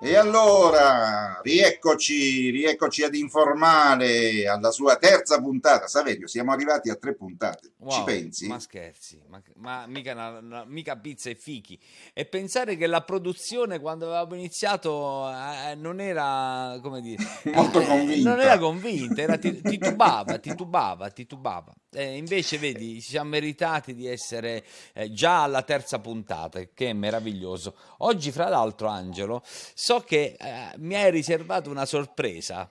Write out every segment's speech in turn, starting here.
E allora, rieccoci, rieccoci ad informale alla sua terza puntata. Saverio, siamo arrivati a tre puntate. Wow, Ci pensi? Ma scherzi, ma, ma mica, una- una- mica pizza e fichi. E pensare che la produzione quando avevamo iniziato eh, non era, come dire, Molto eh, convinta. Non era convinta, era ti- titubava, titubava, titubava. Eh, invece, vedi, ci siamo meritati di essere eh, già alla terza puntata, che è meraviglioso. Oggi, fra l'altro, Angelo, so che eh, mi hai riservato una sorpresa.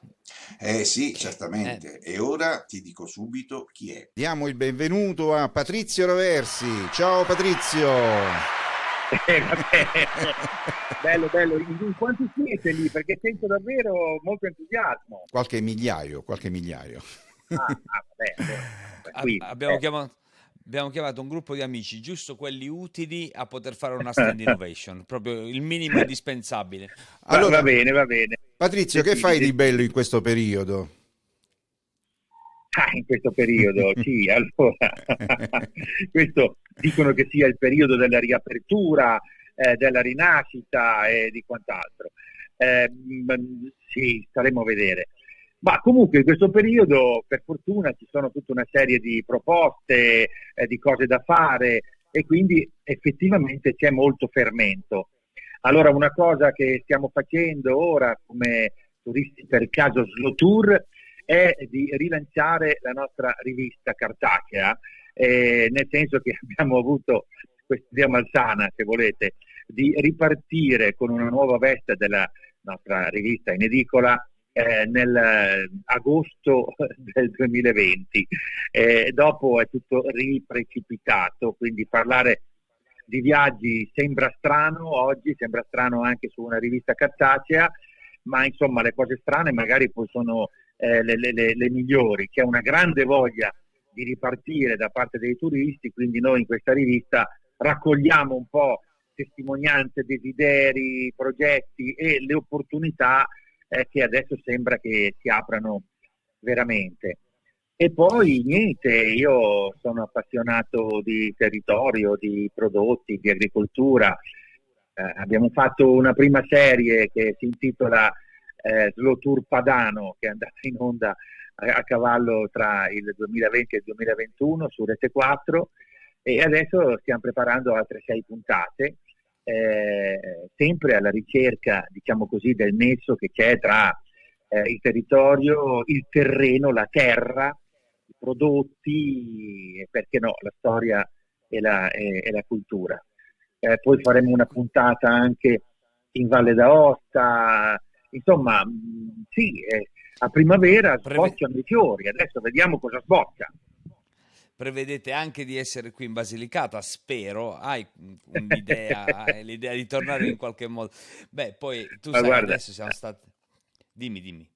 Eh sì, certamente. E ora ti dico subito chi è. Diamo il benvenuto a Patrizio Roversi. Ciao Patrizio. Eh, bello, bello. In quanti siete lì? Perché sento davvero molto entusiasmo. Qualche migliaio, qualche migliaio. Ah, ah, vabbè, allora, qui, abbiamo, eh, chiamato, abbiamo chiamato un gruppo di amici, giusto quelli utili a poter fare una stand innovation, proprio il minimo indispensabile. va- Allora, va bene, va bene. Patrizio, che fai di bello in questo periodo? Ah, in questo periodo, sì, allora, questo dicono che sia il periodo della riapertura, eh, della rinascita e di quant'altro. Eh, sì, staremo a vedere. Ma comunque in questo periodo, per fortuna, ci sono tutta una serie di proposte, eh, di cose da fare e quindi effettivamente c'è molto fermento. Allora, una cosa che stiamo facendo ora come turisti per caso Slow Tour è di rilanciare la nostra rivista cartacea, eh, nel senso che abbiamo avuto questa idea malsana, se volete, di ripartire con una nuova veste della nostra rivista in edicola eh, nel eh, del 2020. Eh, dopo è tutto riprecipitato, quindi parlare di viaggi sembra strano oggi, sembra strano anche su una rivista cartacea, ma insomma le cose strane magari poi sono eh, le- le- le migliori. C'è una grande voglia di ripartire da parte dei turisti, quindi noi in questa rivista raccogliamo un po' testimonianze, desideri, progetti e le opportunità eh, che adesso sembra che si aprano veramente. E poi niente, io sono appassionato di territorio, di prodotti, di agricoltura. Eh, abbiamo fatto una prima serie che si intitola eh, Slow Tour Padano, che è andata in onda a, a cavallo tra il 2020 e il 2021 su Rete 4 e adesso stiamo preparando altre sei puntate, eh, sempre alla ricerca, diciamo così, del nesso che c'è tra eh, il territorio, il terreno, la terra, i prodotti e perché no, la storia e la, e- e la cultura. Eh, poi faremo una puntata anche in Valle d'Aosta, insomma, mh, sì, eh, a primavera sbocciano i fiori, adesso vediamo cosa sboccia. Prevedete anche di essere qui in Basilicata, spero. Hai un'idea, hai l'idea di tornare in qualche modo. Beh, poi tu Ma sai, guarda- adesso siamo stati... Dimmi, dimmi.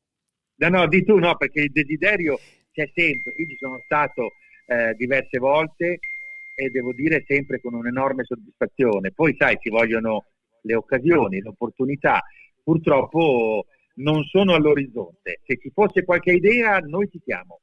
No, no, di tu no, perché il desiderio c'è sempre. Io ci sono stato eh, diverse volte e devo dire sempre con un'enorme soddisfazione. Poi, sai, ci vogliono le occasioni, le opportunità. Purtroppo non sono all'orizzonte. Se ci fosse qualche idea, noi ci siamo.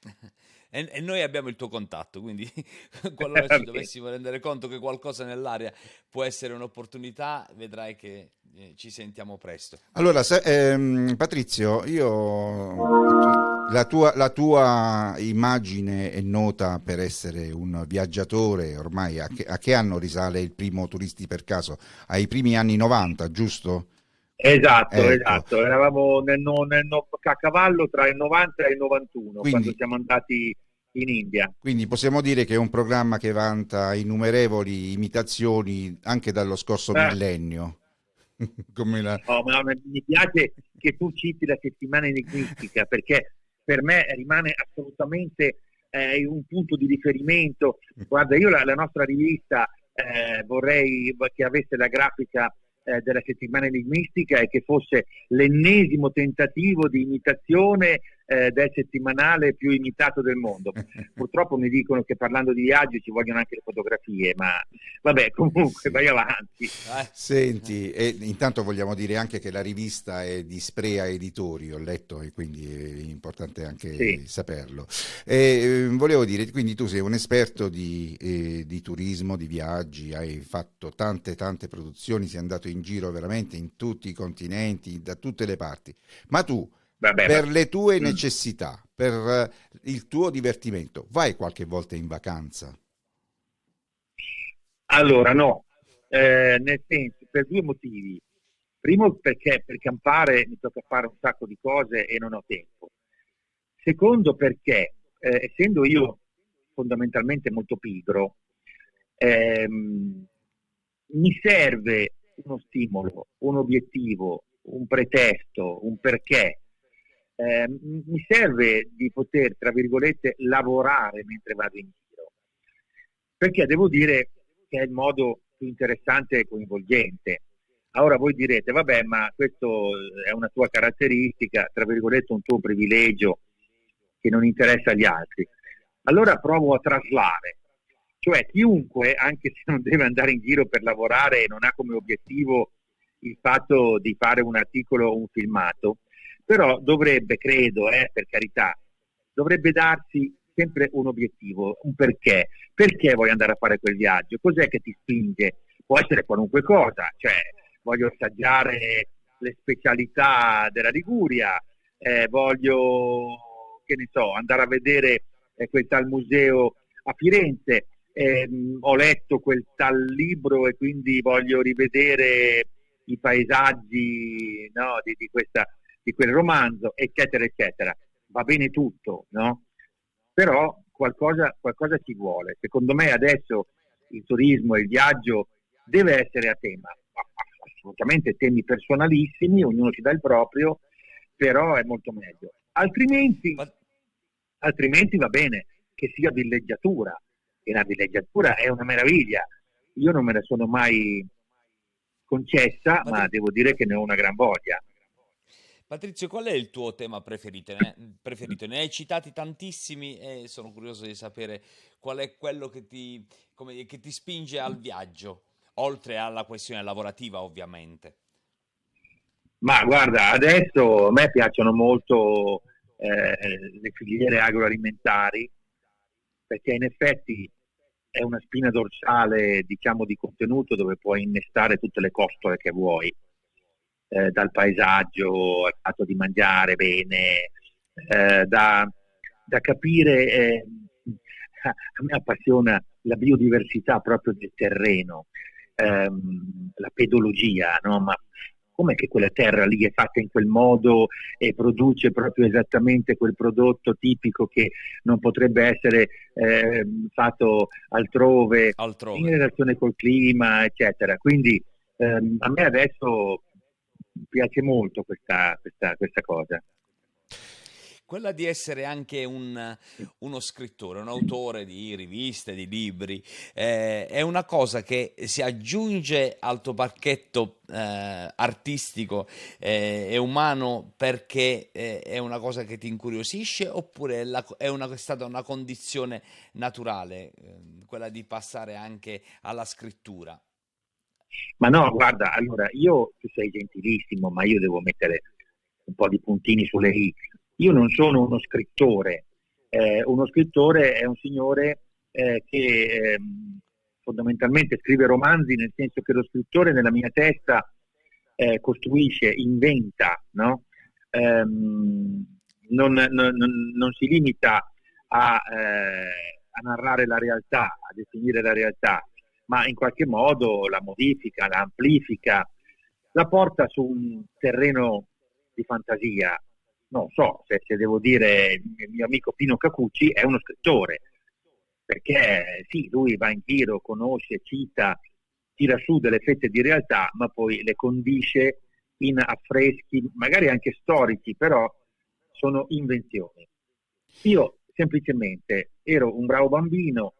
E, e noi abbiamo il tuo contatto, quindi qualora ci dovessimo rendere conto che qualcosa nell'area può essere un'opportunità, vedrai che eh, ci sentiamo presto. Allora, se- ehm, Patrizio, io la tua, la tua immagine è nota per essere un viaggiatore, ormai a che, a che anno risale il primo Turisti per caso? Ai primi anni 90, giusto? Esatto, Ecco. esatto. Eravamo nel, nel a cavallo tra il 90 e il 91 Quindi- quando siamo andati in India. Quindi possiamo dire che è un programma che vanta innumerevoli imitazioni anche dallo scorso Beh. millennio. Come la- No, ma ma mi piace che tu citi la settimana enigmistica perché per me rimane assolutamente eh, un punto di riferimento. Guarda, io la, la nostra rivista eh, vorrei che avesse la grafica eh, della settimana enigmistica e che fosse l'ennesimo tentativo di imitazione eh, del settimanale più imitato del mondo. Purtroppo mi dicono che parlando di viaggi ci vogliono anche le fotografie, ma vabbè, comunque vai avanti. Eh. Senti, e intanto vogliamo dire anche che la rivista è di Sprea Editori, ho letto e quindi è importante anche sì. saperlo. E, eh, volevo dire, quindi tu sei un esperto di, eh, di turismo, di viaggi, hai fatto tante tante produzioni, sei andato in giro veramente in tutti i continenti, da tutte le parti, ma tu Vabbè, per ma... le tue mm. necessità, per eh, il tuo divertimento, vai qualche volta in vacanza? Allora, no, eh, nel senso, per due motivi. Primo perché per campare mi tocca fare un sacco di cose e non ho tempo. Secondo perché, eh, essendo io fondamentalmente molto pigro, ehm, mi serve uno stimolo, un obiettivo, un pretesto, un perché eh, mi serve di poter, tra virgolette, lavorare mentre vado in giro, perché devo dire che è il modo più interessante e coinvolgente. Ora voi direte, vabbè, ma questo è una tua caratteristica, tra virgolette, un tuo privilegio che non interessa agli altri. Allora provo a traslare, cioè chiunque, anche se non deve andare in giro per lavorare e non ha come obiettivo il fatto di fare un articolo o un filmato, però dovrebbe, credo, eh, per carità, dovrebbe darsi sempre un obiettivo, un perché. Perché vuoi andare a fare quel viaggio? Cos'è che ti spinge? Può essere qualunque cosa, cioè voglio assaggiare le specialità della Liguria, eh, voglio, che ne so, andare a vedere eh, quel tal museo a Firenze, eh, ho letto quel tal libro e quindi voglio rivedere i paesaggi no, di, di, questa, di quel romanzo, eccetera, eccetera. Va bene tutto, no? Però qualcosa, qualcosa ci vuole. Secondo me adesso il turismo e il viaggio deve essere a tema. Assolutamente temi personalissimi, ognuno ci dà il proprio, però è molto meglio. Altrimenti, altrimenti va bene che sia villeggiatura, e la villeggiatura è una meraviglia. Io non me la sono mai concessa, ma, ma devo dire che ne ho una gran voglia. Patrizio, qual è il tuo tema preferito? Ne, preferito? ne hai citati tantissimi e sono curioso di sapere qual è quello che ti, come, che ti spinge al viaggio, oltre alla questione lavorativa ovviamente. Ma guarda, adesso a me piacciono molto eh, le filiere agroalimentari perché in effetti è una spina dorsale diciamo di contenuto dove puoi innestare tutte le costole che vuoi eh, dal paesaggio al fatto di mangiare bene, eh, da, da, capire, eh, a me appassiona la biodiversità proprio del terreno, ehm, la pedologia, no? ma com'è che quella terra lì è fatta in quel modo e produce proprio esattamente quel prodotto tipico che non potrebbe essere eh, fatto altrove, altrove, in relazione col clima, eccetera. Quindi ehm, a me adesso piace molto questa, questa, questa cosa quella di essere anche un, uno scrittore, un autore di riviste, di libri, eh, è una cosa che si aggiunge al tuo pacchetto eh, artistico eh, e umano perché eh, è una cosa che ti incuriosisce oppure è, la, è, una, è stata una condizione naturale, ehm, quella di passare anche alla scrittura? Ma no, guarda, allora io, tu sei gentilissimo, ma io devo mettere un po' di puntini sulle i. Io non sono uno scrittore, eh, uno scrittore è un signore eh, che eh, fondamentalmente scrive romanzi, nel senso che lo scrittore nella mia testa eh, costruisce, inventa, no? ehm, non, non, non, si limita a, eh, a narrare la realtà, a definire la realtà, ma in qualche modo la modifica, la amplifica, la porta su un terreno di fantasia. Non so se, se devo dire il mio amico Pino Cacucci è uno scrittore, perché sì, lui va in giro, conosce, cita, tira su delle fette di realtà, ma poi le condisce in affreschi, magari anche storici, però sono invenzioni. Io semplicemente ero un bravo bambino,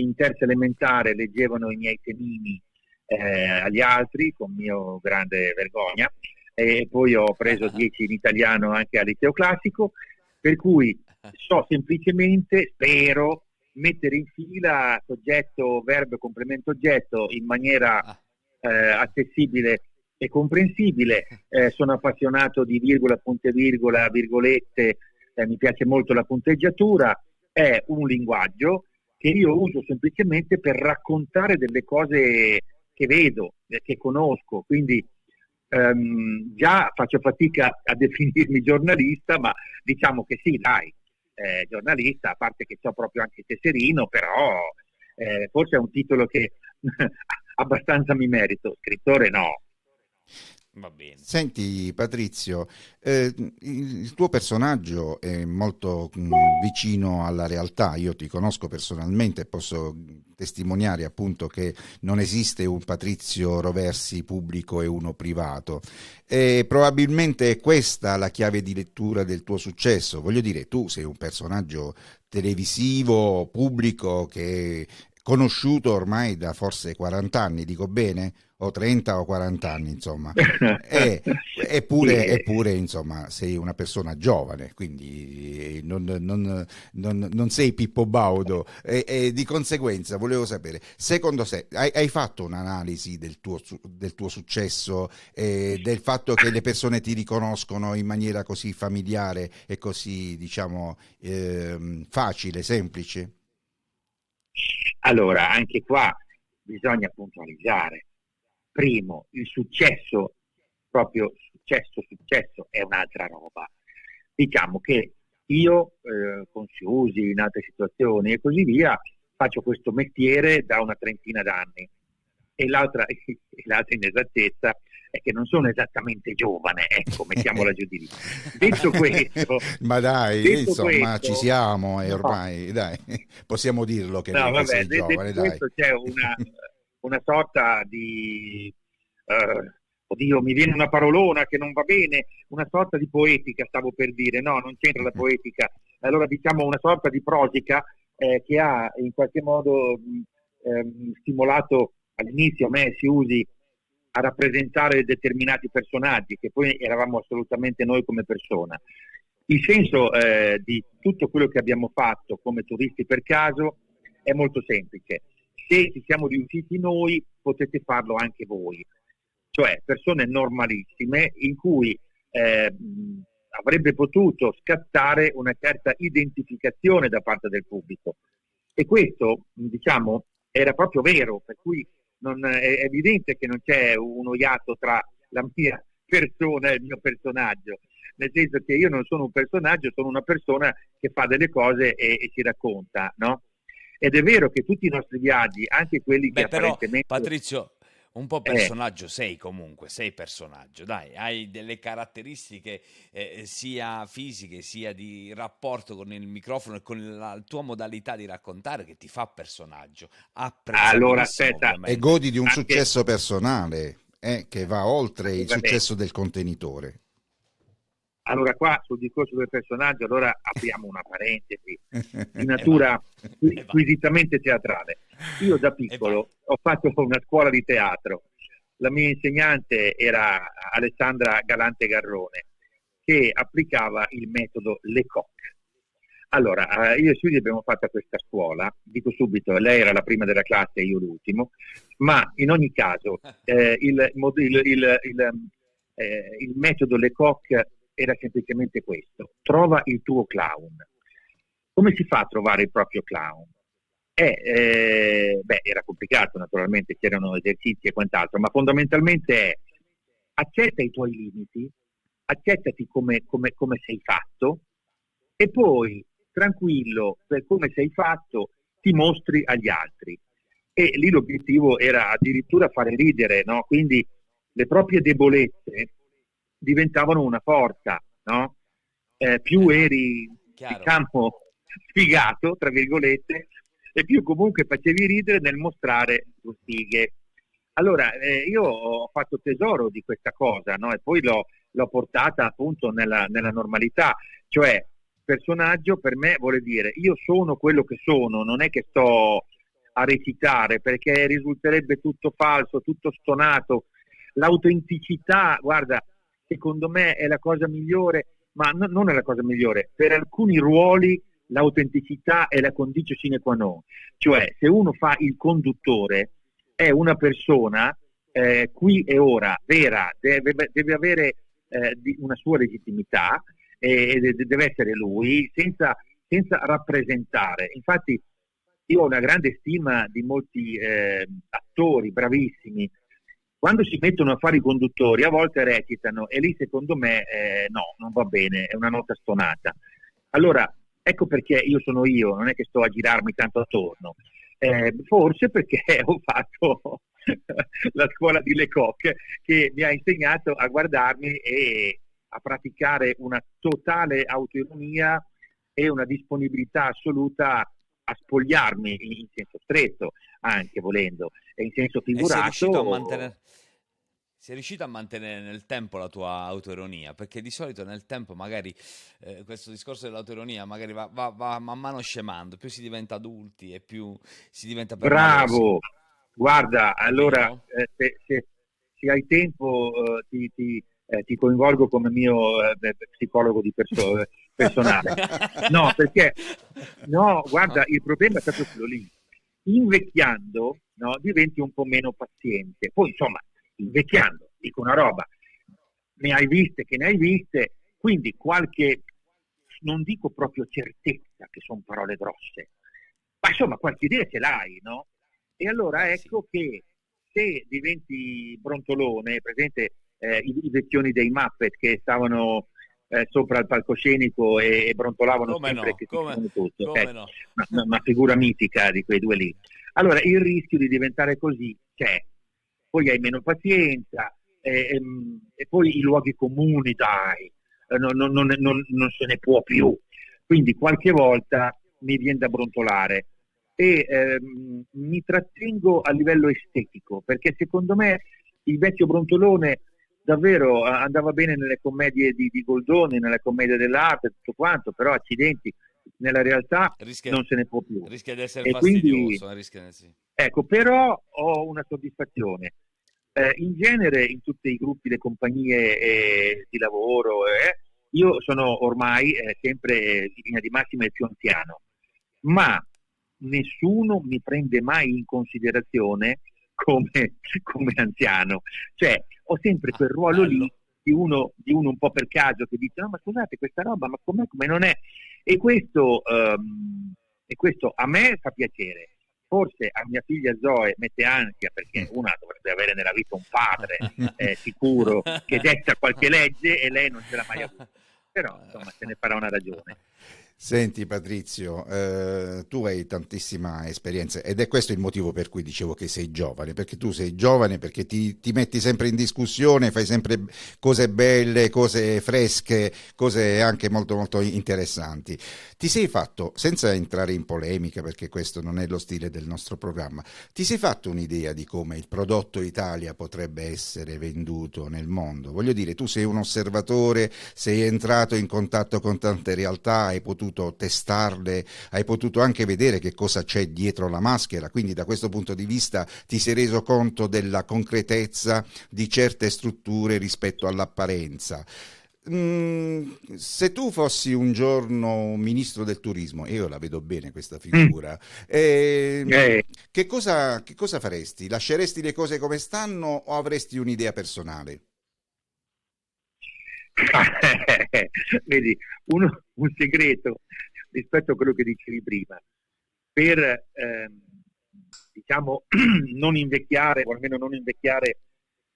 in terza elementare leggevano i miei temini eh, agli altri con mio grande vergogna e poi ho preso 10 in italiano anche al liceo classico Per cui so semplicemente, spero, mettere in fila soggetto, verbo, complemento, oggetto in maniera Ah. eh, accessibile e comprensibile. Eh, sono appassionato di virgola, punte virgola, virgolette, eh, mi piace molto la punteggiatura. È un linguaggio che io uso semplicemente per raccontare delle cose che vedo, eh, che conosco. Quindi ehm, già faccio fatica a definirmi giornalista, ma diciamo che sì, dai, eh, giornalista, a parte che ho proprio anche il tesserino, però eh, forse è un titolo che abbastanza mi merito, scrittore no. Va bene. Senti Patrizio, eh, il, tuo personaggio è molto mh, vicino alla realtà, io ti conosco personalmente e posso testimoniare appunto che non esiste un Patrizio Roversi pubblico e uno privato. E probabilmente è questa la chiave di lettura del tuo successo, voglio dire tu sei un personaggio televisivo, pubblico che conosciuto ormai da forse 40 anni, dico bene? o 30 o 40 anni, insomma. E, eppure, Sì. eppure, insomma, sei una persona giovane, quindi non, non- non- non sei Pippo Baudo. E, e di conseguenza volevo sapere, secondo te, hai, hai fatto un'analisi del tuo, del tuo successo, e del fatto che le persone ti riconoscono in maniera così familiare e così, diciamo, ehm, facile, semplice? Allora, anche qua bisogna puntualizzare. Primo, il successo, proprio successo, successo è un'altra roba. Diciamo che io, eh, con Siusi, in altre situazioni e così via, faccio questo mestiere da una trentina d'anni. E l'altra, l'altra inesattezza è che non sono esattamente giovane, ecco, mettiamola giù di lì. Detto questo, Ma dai, detto insomma, questo- ci siamo e No. ormai, dai, possiamo dirlo che, No, vabbè, sei de- giovane, detto dai. questo c'è una, una sorta di... eh, oddio, mi viene una parolona che non va bene, una sorta di poetica stavo per dire, no, non c'entra la poetica. Allora diciamo una sorta di prosica eh, che ha in qualche modo mh, ehm, stimolato all'inizio a me si usi a rappresentare determinati personaggi che poi eravamo assolutamente noi come persona. Il senso eh, di tutto quello che abbiamo fatto come turisti per caso è molto semplice. Se ci siamo riusciti noi, potete farlo anche voi. Cioè persone normalissime in cui eh, avrebbe potuto scattare una certa identificazione da parte del pubblico. E questo, diciamo, era proprio vero, per cui non- è evidente che non c'è uno iato tra la mia persona e il mio personaggio, nel senso che io non sono un personaggio, sono una persona che fa delle cose e, e ci racconta, no? Ed è vero che tutti i nostri viaggi, anche quelli che Beh, però, apparentemente... Patrizio, un po' Eh. personaggio sei comunque, sei personaggio, dai, hai delle caratteristiche eh, sia fisiche sia di rapporto con il microfono e con la tua modalità di raccontare che ti fa personaggio. Allora, aspetta. ovviamente. E godi di un Anche- successo personale eh, che va oltre il successo del contenitore. Allora qua sul discorso del personaggio, allora apriamo una parentesi di natura squisitamente teatrale. Io da piccolo ho fatto una scuola di teatro. La mia insegnante era Alessandra Galante Garrone, che applicava il metodo Lecoq. Allora, eh, io e Susi abbiamo fatto questa scuola, dico subito, lei era la prima della classe e io l'ultimo, ma in ogni caso eh, il, il- il- il, eh, metodo Lecoq era semplicemente questo, trova il tuo clown. Come si fa a trovare il proprio clown? Eh, eh, beh, era complicato naturalmente, c'erano esercizi e quant'altro, ma fondamentalmente è accetta i tuoi limiti, accettati come, come- come sei fatto e poi tranquillo per come sei fatto ti mostri agli altri. E lì l'obiettivo era addirittura fare ridere, no? quindi le proprie debolezze diventavano una forza, no? Eh, più eri Chiaro. diciamo sfigato, tra virgolette, e più comunque facevi ridere nel mostrare le sfighe. Allora, eh, io ho fatto tesoro di questa cosa, no? E poi l'ho, l'ho portata appunto nella, nella normalità, cioè personaggio per me vuole dire io sono quello che sono, non è che sto a recitare perché risulterebbe tutto falso, tutto stonato. L'autenticità, guarda, secondo me è la cosa migliore ma no, non è la cosa migliore. Per alcuni ruoli l'autenticità è la condizione sine qua non. Cioè, se uno fa il conduttore, è una persona eh, qui e ora vera, deve, deve avere eh, una sua legittimità e deve essere lui senza, senza, rappresentare. Infatti io ho una grande stima di molti eh, attori bravissimi. Quando si mettono a fare i conduttori a volte recitano e lì secondo me eh, no, non va bene, è una nota stonata. Allora, ecco perché io sono io, non è che sto a girarmi tanto attorno. Eh, forse perché ho fatto la scuola di Lecoq che mi ha insegnato a guardarmi e a praticare una totale autoironia e una disponibilità assoluta a spogliarmi in, senso stretto, anche volendo, e in senso figurato. sei riuscito a mantenere, sei riuscito a mantenere nel tempo la tua autoironia? Perché di solito nel tempo magari eh, questo discorso dell'autoironia magari va, va, va, man mano scemando, più si diventa adulti e più si diventa... Bravo! Guarda, allora eh, se, se, se, hai tempo eh, ti, ti, eh, ti, coinvolgo come mio eh, psicologo di perso- personale. No, perché no, guarda, il problema è proprio quello lì. Invecchiando no, diventi un po' meno paziente. Poi, insomma, invecchiando, dico una roba, ne hai viste che ne hai viste, quindi qualche, non dico proprio certezza, che sono parole grosse, ma insomma qualche idea ce l'hai, no? E allora eh, ecco che se diventi brontolone, presente eh, i, i vecchioni dei Muppet che stavano eh, sopra il palcoscenico e, e brontolavano come sempre no, che come, tutto. Okay? No. Una, una, figura mitica di quei due lì. Allora il rischio di diventare così c'è. Poi hai meno pazienza e, e, e poi i luoghi comuni, dai, non, non, non, non se ne può più. Quindi qualche volta mi viene da brontolare e ehm, mi trattengo a livello estetico, perché secondo me il vecchio brontolone davvero andava bene nelle commedie di, di Goldoni, nelle commedie dell'arte, tutto quanto, però accidenti, nella realtà rischia, non se ne può più. Rischia di essere e fastidioso. Quindi, rischia, sì. Ecco, però ho una soddisfazione. Eh, in genere in tutti i gruppi, le compagnie eh, di lavoro, eh, io sono ormai eh, sempre in linea di massima il più anziano, ma nessuno mi prende mai in considerazione come, come anziano. Cioè, ho sempre quel ruolo lì di uno, di uno, un po' per caso che dice no ma scusate questa roba ma com'è come non è e questo, um, e questo a me fa piacere forse a mia figlia Zoe mette ansia perché una dovrebbe avere nella vita un padre eh, sicuro che detta qualche legge e lei non ce l'ha mai avuta. Però insomma se ne farà una ragione Senti Patrizio, eh, tu hai tantissima esperienza ed è questo il motivo per cui dicevo che sei giovane, perché tu sei giovane, perché ti, ti, metti sempre in discussione, fai sempre cose belle, cose fresche, cose anche molto molto interessanti. Ti sei fatto, senza entrare in polemica, perché questo non è lo stile del nostro programma, ti sei fatto un'idea di come il prodotto Italia potrebbe essere venduto nel mondo? Voglio dire, tu sei un osservatore, sei entrato in contatto con tante realtà, hai potuto potuto testarle, hai potuto anche vedere che cosa c'è dietro la maschera, quindi da questo punto di vista ti sei reso conto della concretezza di certe strutture rispetto all'apparenza. Mm, se tu fossi un giorno ministro del turismo, io la vedo bene questa mm. figura, mm. eh, eh. Che, cosa, che cosa faresti? Lasceresti le cose come stanno o avresti un'idea personale? Vedi, uno, un segreto rispetto a quello che dicevi prima, per ehm, diciamo non invecchiare, o almeno non invecchiare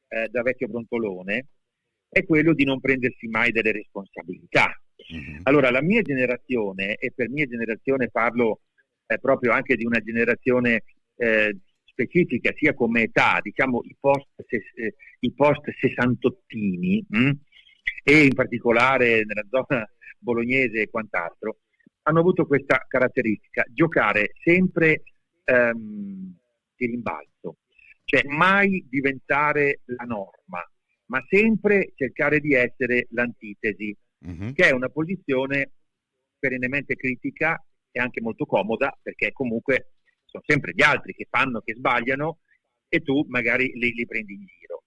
eh, da vecchio brontolone, è quello di non prendersi mai delle responsabilità. Mm-hmm. Allora, la mia generazione, e per mia generazione parlo eh, proprio anche di una generazione eh, specifica, sia come età, diciamo i post, eh, i post sessantottini, mh? E in particolare nella zona bolognese e quant'altro, hanno avuto questa caratteristica, giocare sempre ehm, di rimbalzo, cioè mai diventare la norma, ma sempre cercare di essere l'antitesi, uh-huh. che è una posizione perennemente critica e anche molto comoda, perché comunque sono sempre gli altri che fanno, che sbagliano, e tu magari li, li prendi in giro.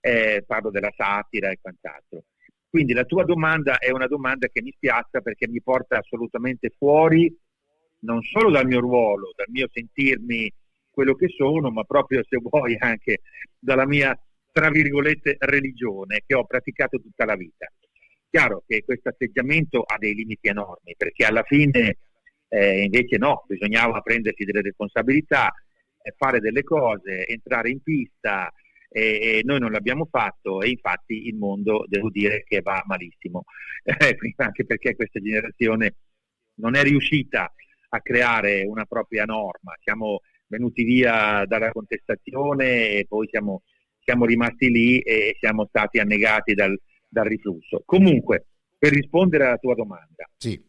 Eh, parlo della satira e quant'altro. Quindi la tua domanda è una domanda che mi spiazza perché mi porta assolutamente fuori non solo dal mio ruolo, dal mio sentirmi quello che sono, ma proprio se vuoi anche dalla mia, tra virgolette, religione che ho praticato tutta la vita. Chiaro che questo atteggiamento ha dei limiti enormi, perché alla fine eh, invece no, bisognava prendersi delle responsabilità, eh, fare delle cose, entrare in pista, e, noi non l'abbiamo fatto e infatti il mondo devo dire che va malissimo, eh, anche perché questa generazione non è riuscita a creare una propria norma, siamo venuti via dalla contestazione e poi siamo, siamo rimasti lì e siamo stati annegati dal, dal, riflusso. Comunque, per rispondere alla tua domanda, sì.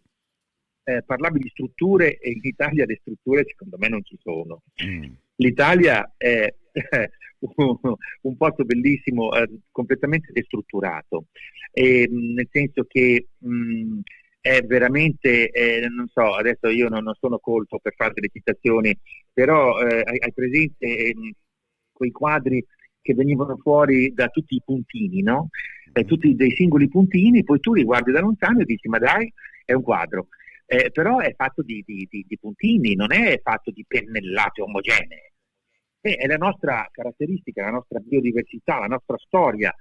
eh, parlavi di strutture e in Italia le strutture secondo me non ci sono. Mm. L'Italia è un posto bellissimo, eh, completamente destrutturato, e, nel senso che mh, è veramente, eh, non so, adesso io non, non, sono colto per fare delle citazioni, però eh, hai, hai, presente eh, quei quadri che venivano fuori da tutti i puntini, no? Eh, tutti dei singoli puntini, poi tu li guardi da lontano e dici ma dai, è un quadro. Eh, però è fatto di, di, di, di, puntini, non è fatto di pennellate omogenee è la nostra caratteristica, la nostra biodiversità, la nostra storia.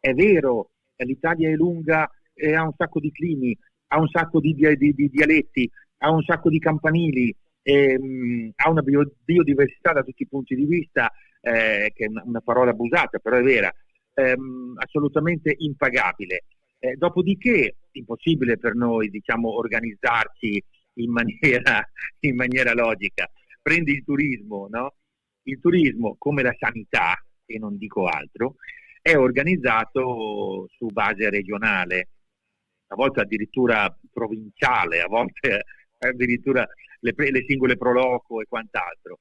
È vero, l'Italia è lunga e ha un sacco di climi, ha un sacco di, di, di dialetti, ha un sacco di campanili, ehm, ha una bio, biodiversità da tutti i punti di vista, eh, che è una, una, parola abusata, però è vera, ehm, assolutamente impagabile. Eh, dopodiché, impossibile per noi diciamo, organizzarsi in maniera, in maniera logica. Prendi il turismo, no? Il turismo, come la sanità, e non dico altro, è organizzato su base regionale, a volte addirittura provinciale, a volte addirittura le, le singole proloco e quant'altro.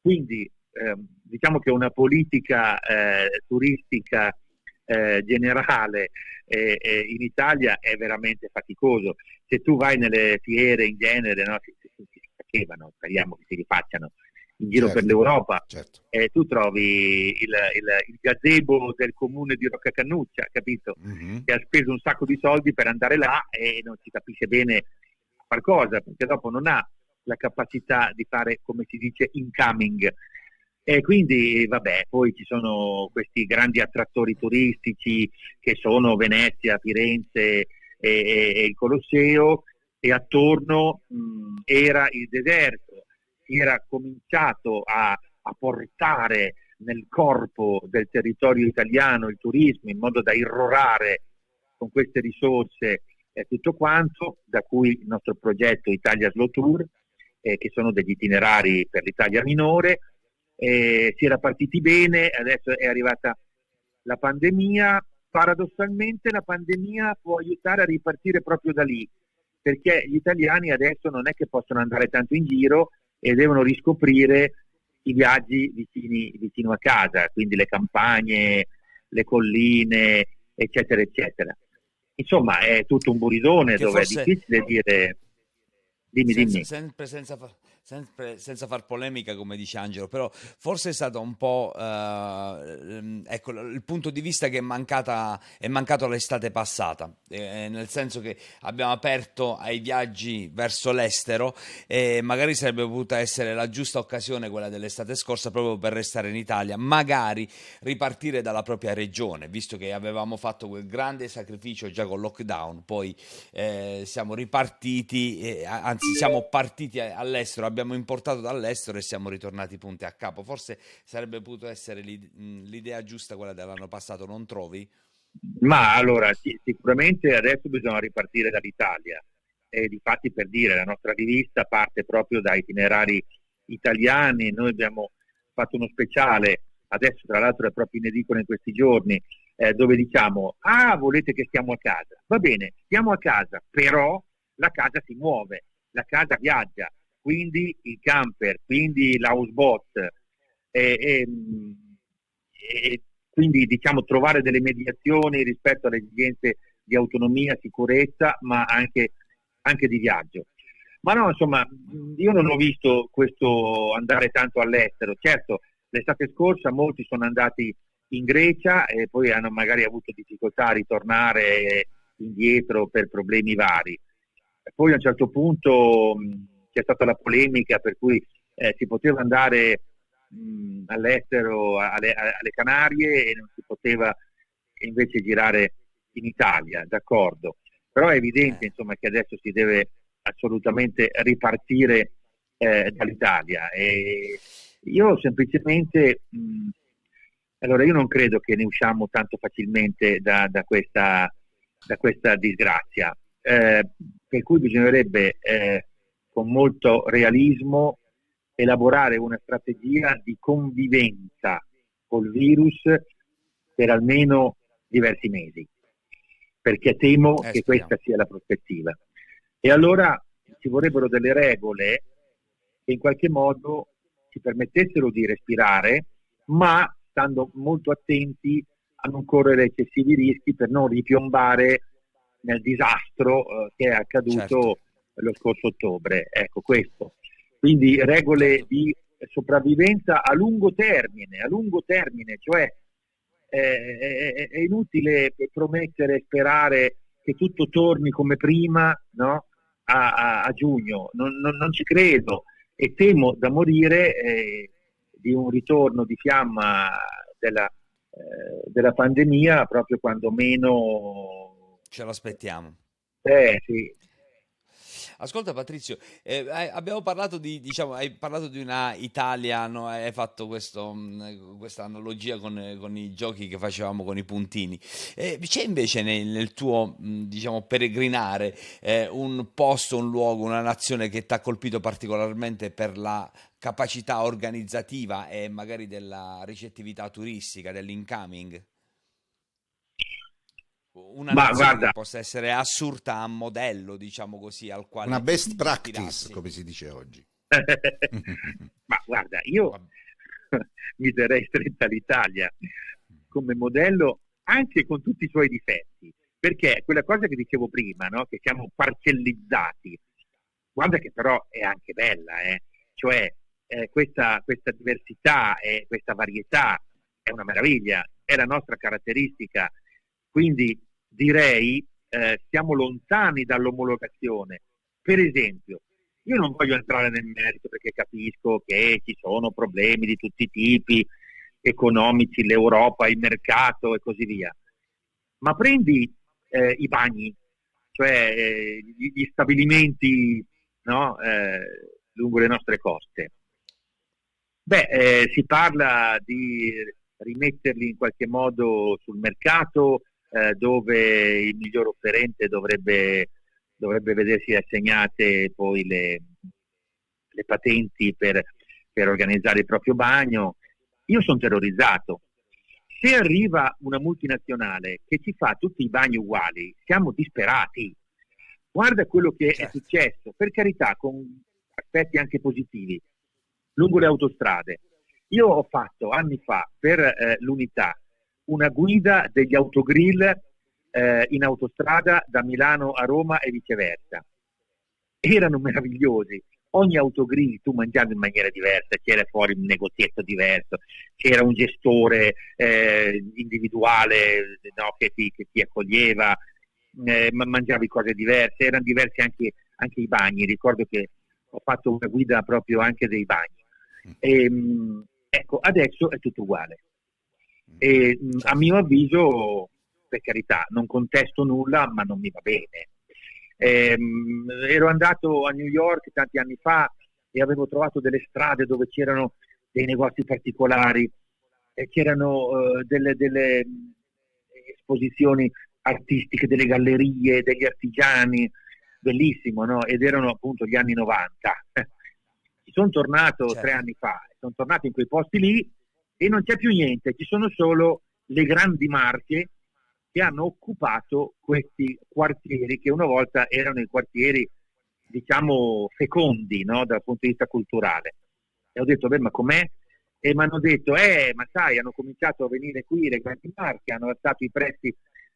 Quindi eh, diciamo che una politica eh, turistica eh, generale eh, eh, in Italia è veramente faticoso. Se tu vai nelle fiere in genere, no, si, si, si facevano, speriamo che si rifacciano, in giro certo, per l'Europa certo. e tu trovi il, il, il, gazebo del comune di Rocca Cannuccia, capito? Mm-hmm. Che ha speso un sacco di soldi per andare là e non si capisce bene qualcosa, perché dopo non ha la capacità di fare, come si dice, incoming. E quindi, vabbè, poi ci sono questi grandi attrattori turistici che sono Venezia, Firenze e, e, il Colosseo, e attorno mh, era il deserto era cominciato a, a portare nel corpo del territorio italiano il turismo in modo da irrorare con queste risorse eh, tutto quanto, da cui il nostro progetto Italia Slow Tour, eh, che sono degli itinerari per l'Italia minore. Eh, si era partiti bene, adesso è arrivata la pandemia. Paradossalmente la pandemia può aiutare a ripartire proprio da lì, perché gli italiani adesso non è che possono andare tanto in giro, e devono riscoprire i viaggi vicini, vicino a casa, quindi le campagne, le colline, eccetera, eccetera. Insomma, è tutto un buridone che dove è difficile dire... Dimmi, senza, dimmi. Sempre senza, sempre senza far polemica, come dice Angelo, però forse è stato un po' eh, ecco, il punto di vista che è, mancata, è mancato l'estate passata, eh, nel senso che abbiamo aperto ai viaggi verso l'estero e magari sarebbe potuta essere la giusta occasione quella dell'estate scorsa proprio per restare in Italia, magari ripartire dalla propria regione, visto che avevamo fatto quel grande sacrificio già con lockdown, poi eh, siamo ripartiti, anzi siamo partiti all'estero abbiamo importato dall'estero e siamo ritornati punti a capo. Forse sarebbe potuto essere l'idea giusta quella dell'anno passato, non trovi? Ma allora, sì, sicuramente adesso bisogna ripartire dall'Italia. E difatti per dire, la nostra rivista parte proprio da itinerari italiani, noi abbiamo fatto uno speciale, adesso tra l'altro è proprio in edicola in questi giorni, eh, dove diciamo, ah volete che stiamo a casa? Va bene, stiamo a casa, però la casa si muove, la casa viaggia, quindi il camper, quindi l'housebot, e, e, e quindi diciamo trovare delle mediazioni rispetto alle esigenze di autonomia, sicurezza, ma anche, anche di viaggio. Ma no, insomma, io non ho visto questo andare tanto all'estero. Certo, l'estate scorsa molti sono andati in Grecia e poi hanno magari avuto difficoltà a ritornare indietro per problemi vari. Poi a un certo punto c'è stata la polemica per cui eh, si poteva andare mh, all'estero, alle, alle, Canarie e non si poteva invece girare in Italia, d'accordo. Però è evidente insomma, che adesso si deve assolutamente ripartire eh, dall'Italia. E io semplicemente, mh, allora io non credo che ne usciamo tanto facilmente da, da, questa, da questa, disgrazia, eh, per cui bisognerebbe eh, con molto realismo elaborare una strategia di convivenza col virus per almeno diversi mesi, perché temo eh, che questa sia la prospettiva. E allora ci vorrebbero delle regole che in qualche modo ci permettessero di respirare, ma stando molto attenti a non correre eccessivi rischi per non ripiombare nel disastro eh, che è accaduto certo. Lo scorso ottobre. Ecco questo. Quindi regole di sopravvivenza a lungo termine, a lungo termine, cioè eh, è, è, inutile promettere e sperare che tutto torni come prima no? a, a, a, giugno, non, non, non, ci credo e temo da morire eh, di un ritorno di fiamma della, eh, della pandemia proprio quando meno ce l'aspettiamo. Eh sì, Ascolta Patrizio, eh, abbiamo parlato di, diciamo, hai parlato di una Italia, no? hai fatto questo, mm, questa analogia con, con, i giochi che facevamo con i puntini. Eh, c'è invece nel, nel tuo, mm, diciamo, peregrinare eh, un posto, un luogo, una nazione che ti ha colpito particolarmente per la capacità organizzativa e magari della ricettività turistica, dell'incoming? Una Ma guarda, che possa essere assurda a modello, diciamo così, al quale una best practice, come si dice oggi. Ma guarda, io mi terrei stretta all'Italia come modello anche con tutti i suoi difetti, perché quella cosa che dicevo prima, no? che siamo parcellizzati, guarda che però è anche bella, eh? cioè eh, questa, questa diversità e questa varietà è una meraviglia, è la nostra caratteristica quindi direi eh, siamo lontani dall'omologazione. Per esempio, io non voglio entrare nel merito perché capisco che ci sono problemi di tutti i tipi, economici, l'Europa, il mercato e così via. Ma prendi eh, i bagni, cioè eh, gli stabilimenti no, eh, lungo le nostre coste. Beh, eh, si parla di rimetterli in qualche modo sul mercato, eh, dove il miglior offerente dovrebbe, dovrebbe vedersi assegnate poi le, le patenti per, per organizzare il proprio bagno. Io sono terrorizzato. Se arriva una multinazionale che ci fa tutti i bagni uguali, siamo disperati. Guarda quello che certo. è successo, per carità, con aspetti anche positivi, lungo le autostrade. Io ho fatto anni fa per eh, l'unità una guida degli autogrill eh, in autostrada da Milano a Roma e viceversa. Erano meravigliosi. Ogni autogrill tu mangiavi in maniera diversa, c'era fuori un negozietto diverso, c'era un gestore eh, individuale no, che, ti, che, ti, accoglieva, eh, mangiavi cose diverse, erano diversi anche, anche, i bagni. Ricordo che ho fatto una guida proprio anche dei bagni. Mm. E, ehm, ecco, adesso è tutto uguale e a mio avviso, per carità, non contesto nulla, ma non mi va bene. Ehm, ero andato a New York tanti anni fa e avevo trovato delle strade dove c'erano dei negozi particolari, e c'erano uh, delle, delle esposizioni artistiche, delle gallerie, degli artigiani, bellissimo, no? Ed erano appunto gli anni 90. Ci sono tornato certo. tre anni fa, sono tornato in quei posti lì e non c'è più niente, ci sono solo le grandi marche che hanno occupato questi quartieri che una volta erano i quartieri diciamo fecondi no? dal punto di vista culturale. E ho detto, beh, ma com'è? E mi hanno detto, eh, ma sai, hanno cominciato a venire qui le grandi marche, hanno alzato i prezzi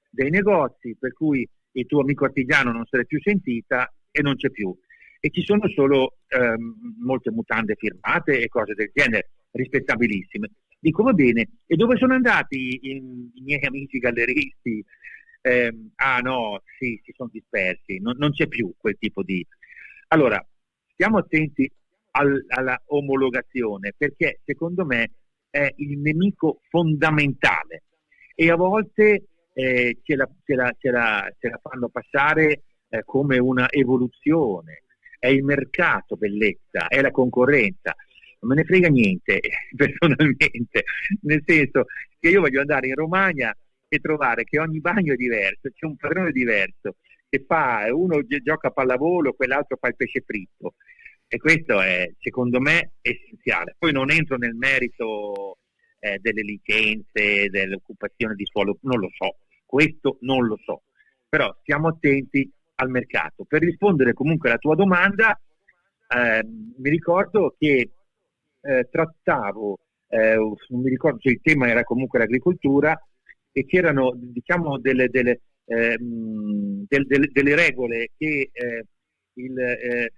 dei negozi, per cui il tuo amico artigiano non se l'è più sentita e non c'è più. E ci sono solo ehm, molte mutande firmate e cose del genere, rispettabilissime. Dico bene, e dove sono andati i, i miei amici galleristi? Eh, ah no, sì, si sono dispersi, non, non, c'è più quel tipo di... Allora, stiamo attenti al, alla omologazione perché secondo me è il nemico fondamentale e a volte eh, ce, la, ce, la, ce, la, ce, la, fanno passare eh, come una evoluzione. È il mercato, bellezza, è la concorrenza. Non me ne frega niente personalmente, nel senso che io voglio andare in Romagna e trovare che ogni bagno è diverso, c'è un padrone diverso, che fa, uno gioca a pallavolo, quell'altro fa il pesce fritto. E questo è, secondo me, essenziale. Poi non entro nel merito eh, delle licenze, dell'occupazione di suolo, non lo so, questo non lo so, però stiamo attenti al mercato. Per rispondere comunque alla tua domanda, eh, mi ricordo che eh, trattavo, eh, non mi ricordo se il tema era comunque l'agricoltura, e c'erano diciamo delle, delle, ehm, del, delle, delle regole che, eh, il, eh,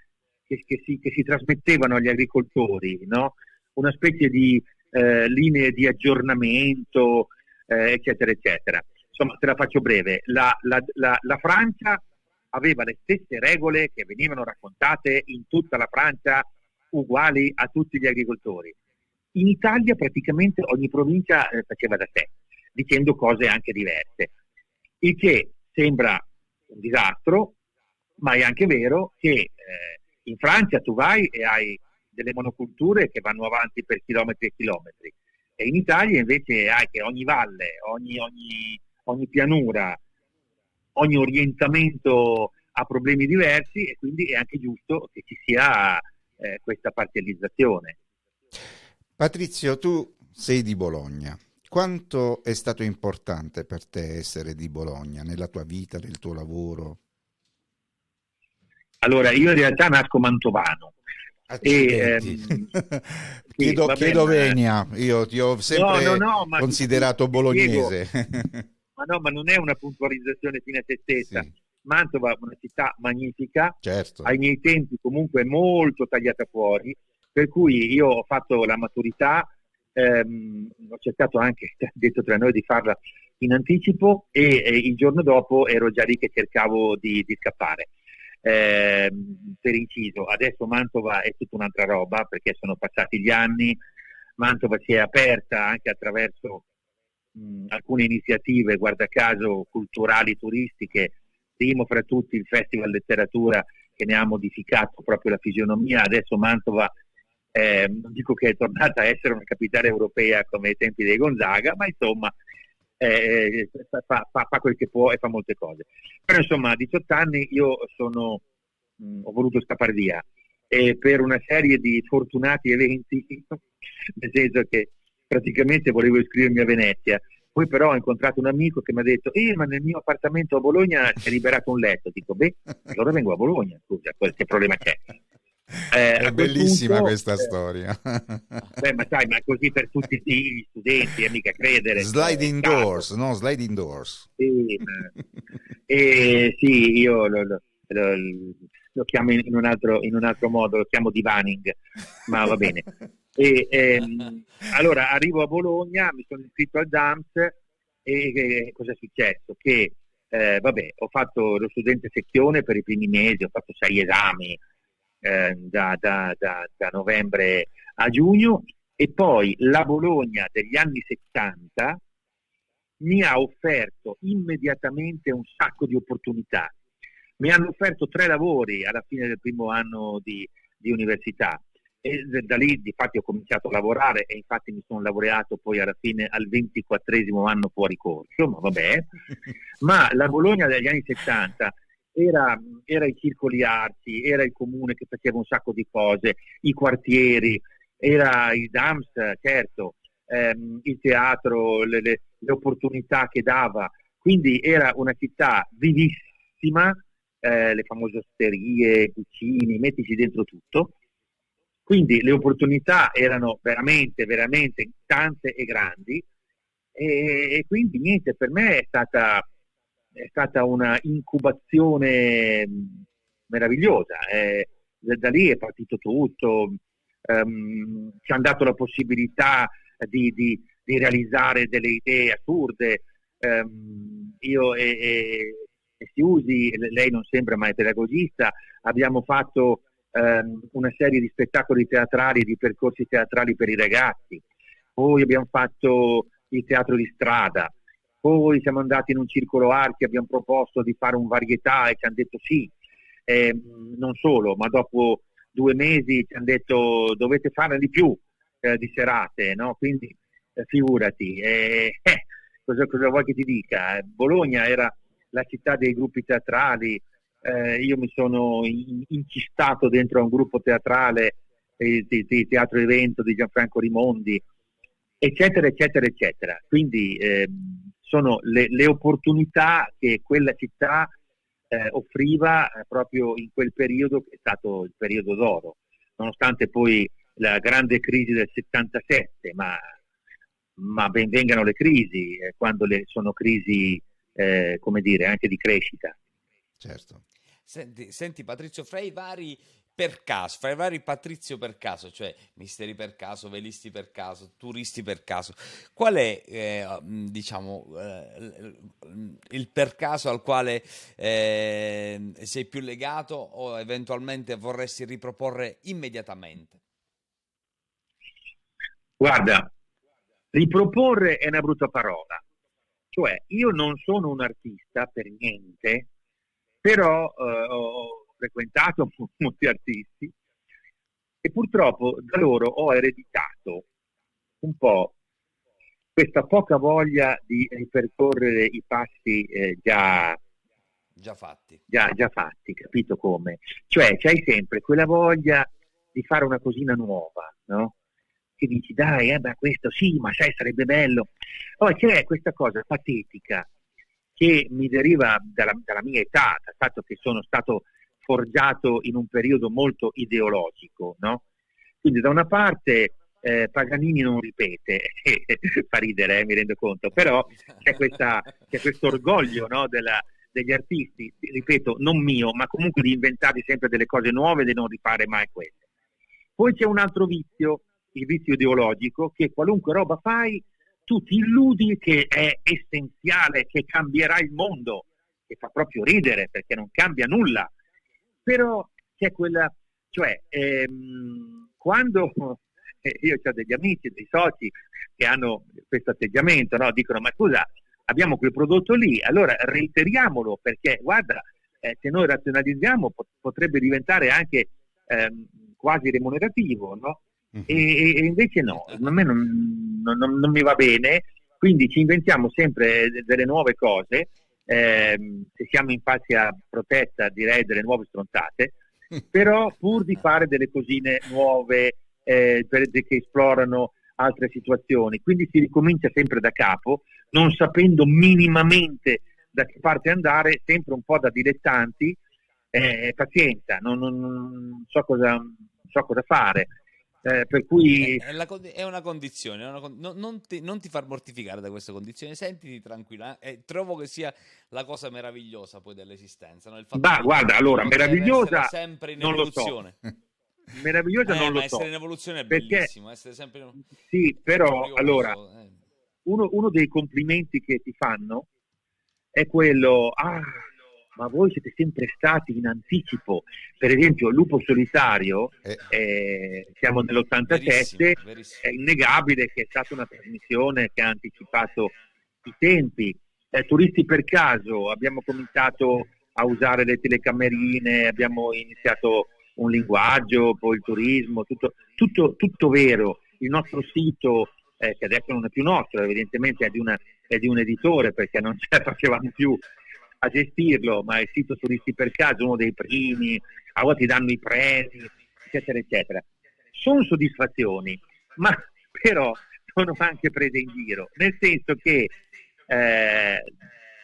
che, che, si, che, si, trasmettevano agli agricoltori, no? una specie di eh, linee di aggiornamento, eh, eccetera, eccetera. Insomma, te la faccio breve. La, la, la, la, Francia aveva le stesse regole che venivano raccontate in tutta la Francia, uguali a tutti gli agricoltori. In Italia praticamente ogni provincia eh, faceva da sé, dicendo cose anche diverse. Il che sembra un disastro, ma è anche vero che eh, in Francia tu vai e hai delle monoculture che vanno avanti per chilometri e chilometri. E in Italia invece hai che ogni valle, ogni, ogni, ogni pianura, ogni orientamento ha problemi diversi e quindi è anche giusto che ci sia eh, questa parzializzazione. Patrizio, tu sei di Bologna. Quanto è stato importante per te essere di Bologna nella tua vita, nel tuo lavoro? Allora, io in realtà nasco mantovano, e, ehm, chiedo, sì, chiedo venia, io ti ho sempre no, no, no, considerato bolognese. ma no, ma non è una puntualizzazione fine a se stessa. Sì. Mantova è una città magnifica, certo. ai miei tempi comunque molto tagliata fuori, per cui io ho fatto la maturità, ehm, ho cercato anche, detto tra noi, di farla in anticipo e, e, il giorno dopo ero già lì che cercavo di, di scappare eh, per inciso. Adesso Mantova è tutta un'altra roba perché sono passati gli anni, Mantova si è aperta anche attraverso mh, alcune iniziative, guarda caso, culturali, turistiche, primo fra tutti il Festival Letteratura che ne ha modificato proprio la fisionomia, adesso Mantova eh, non dico che è tornata a essere una capitale europea come ai tempi dei Gonzaga, ma insomma eh, fa, fa, fa, quel che può e fa molte cose. Però insomma a 18 anni io sono, mh, ho voluto scappare via. E per una serie di fortunati eventi, nel senso che praticamente volevo iscrivermi a Venezia, poi però ho incontrato un amico che mi ha detto, eh ma nel mio appartamento a Bologna è liberato un letto, dico beh, allora vengo a Bologna, scusa, che problema c'è? Eh, è bellissima punto, questa eh, storia. Beh, ma sai, ma così per tutti gli studenti, è mica credere. Sliding eh, doors, no? Sliding doors. Sì, eh, sì io lo, lo, lo, lo chiamo in un, altro, in un, altro, modo, lo chiamo divaning, ma va bene. E, ehm, allora arrivo a Bologna, mi sono iscritto al DAMS e, e cosa è successo? Che eh, vabbè, ho fatto lo studente sezione per i primi mesi, ho fatto sei esami, eh, da, da, da, da, novembre a giugno e poi la Bologna degli anni 70 mi ha offerto immediatamente un sacco di opportunità. Mi hanno offerto tre lavori alla fine del primo anno di, di università e da lì di fatti ho cominciato a lavorare e infatti mi sono laureato poi alla fine al 24 anno fuori corso, ma vabbè. Ma la Bologna degli anni 70 era, era i circoli arti, era il comune che faceva un sacco di cose, i quartieri, era il DAMS, certo, ehm, il teatro, le, le, le, opportunità che dava. Quindi era una città vivissima, eh, le famose osterie, cucini, mettici dentro tutto. Quindi le opportunità erano veramente, veramente tante e grandi. E, e quindi niente, per me è stata è stata una incubazione meravigliosa. Eh, da lì è partito tutto, um, ci hanno dato la possibilità di, di, di realizzare delle idee assurde. Um, io e, e, e Siusi, lei non sembra mai pedagogista, abbiamo fatto um, una serie di spettacoli teatrali, di percorsi teatrali per i ragazzi, poi abbiamo fatto il teatro di strada, poi siamo andati in un circolo archi, abbiamo proposto di fare un varietà e ci hanno detto sì, eh, non solo, ma dopo due mesi ci hanno detto dovete fare di più eh, di serate, no? quindi eh, figurati, eh, eh, cosa, cosa, vuoi che ti dica? Bologna era la città dei gruppi teatrali, eh, io mi sono in, incistato dentro a un gruppo teatrale di, di teatro evento di Gianfranco Rimondi, eccetera, eccetera, eccetera. Quindi eh, sono le, le, opportunità che quella città eh, offriva eh, proprio in quel periodo che è stato il periodo d'oro, nonostante poi la grande crisi del 77, ma, ma ben vengano le crisi, eh, quando le, sono crisi, eh, come dire, anche di crescita. Certo. Senti, senti Patrizio, fra i vari per caso, fra i vari Patrizio per caso, cioè misteri per caso, velisti per caso, turisti per caso, qual è, eh, diciamo, eh, il per caso al quale eh, sei più legato o eventualmente vorresti riproporre immediatamente? Guarda, riproporre è una brutta parola, cioè io non sono un artista per niente, però eh, ho frequentato molti artisti e purtroppo da loro ho ereditato un po' questa poca voglia di ripercorrere i passi eh, già, già, fatti. Già, già, fatti, capito come? Cioè c'hai sempre quella voglia di fare una cosina nuova, no? Che dici, dai, eh, beh, questo sì, ma sai, sarebbe bello. Poi c'è questa cosa patetica che mi deriva dalla, dalla mia età, dal fatto che sono stato forgiato in un periodo molto ideologico, no? Quindi da una parte eh, Paganini non ripete, fa ridere, eh, mi rendo conto, però c'è, questo orgoglio no, della, degli artisti, ripeto, non mio, ma comunque di inventarsi sempre delle cose nuove e di non rifare mai quelle. Poi c'è un altro vizio, il vizio ideologico, che qualunque roba fai, tu ti illudi che è essenziale, che cambierà il mondo, che fa proprio ridere perché non cambia nulla però c'è quella, cioè ehm, quando eh, io ho degli amici, dei soci che hanno questo atteggiamento, no? dicono ma scusa abbiamo quel prodotto lì, allora reiteriamolo perché guarda eh, se noi razionalizziamo pot- potrebbe diventare anche ehm, quasi remunerativo, no? Uh-huh. E, e, invece no, a me non, non, non, mi va bene, quindi ci inventiamo sempre delle nuove cose. Ehm, se siamo in fascia protetta direi delle nuove stronzate, però pur di fare delle cosine nuove eh, che esplorano altre situazioni, quindi si ricomincia sempre da capo, non sapendo minimamente da che parte andare, sempre un po' da dilettanti, eh, pazienza, non, non, non, so cosa, so cosa fare. Eh, per cui... È, la, è, una condizione, è una, non, non, ti, non, ti, far mortificare da questa condizione, sentiti tranquilla e trovo che sia la cosa meravigliosa poi dell'esistenza. No? Bah, guarda, allora, meravigliosa sempre in non evoluzione. Lo so. Meravigliosa eh, non lo so. essere in evoluzione è perché, bellissimo, essere sempre in... Sì, però, curioso, allora, eh. uno, uno dei complimenti che ti fanno è quello, ah, ma voi siete sempre stati in anticipo. Per esempio, Lupo Solitario, eh. Eh, siamo nell'87, verissimo, verissimo. è innegabile che è stata una trasmissione che ha anticipato i tempi. Eh, turisti per caso, abbiamo cominciato a usare le telecamerine, abbiamo iniziato un linguaggio, poi il turismo, tutto, tutto, tutto vero. Il nostro sito, eh, che adesso non è più nostro, evidentemente è di, una, è di un editore perché non ce la facevamo più a gestirlo, ma il sito Turisti per Caso uno dei primi, a volte danno i premi, eccetera, eccetera. Sono soddisfazioni, ma però sono anche prese in giro, nel senso che eh,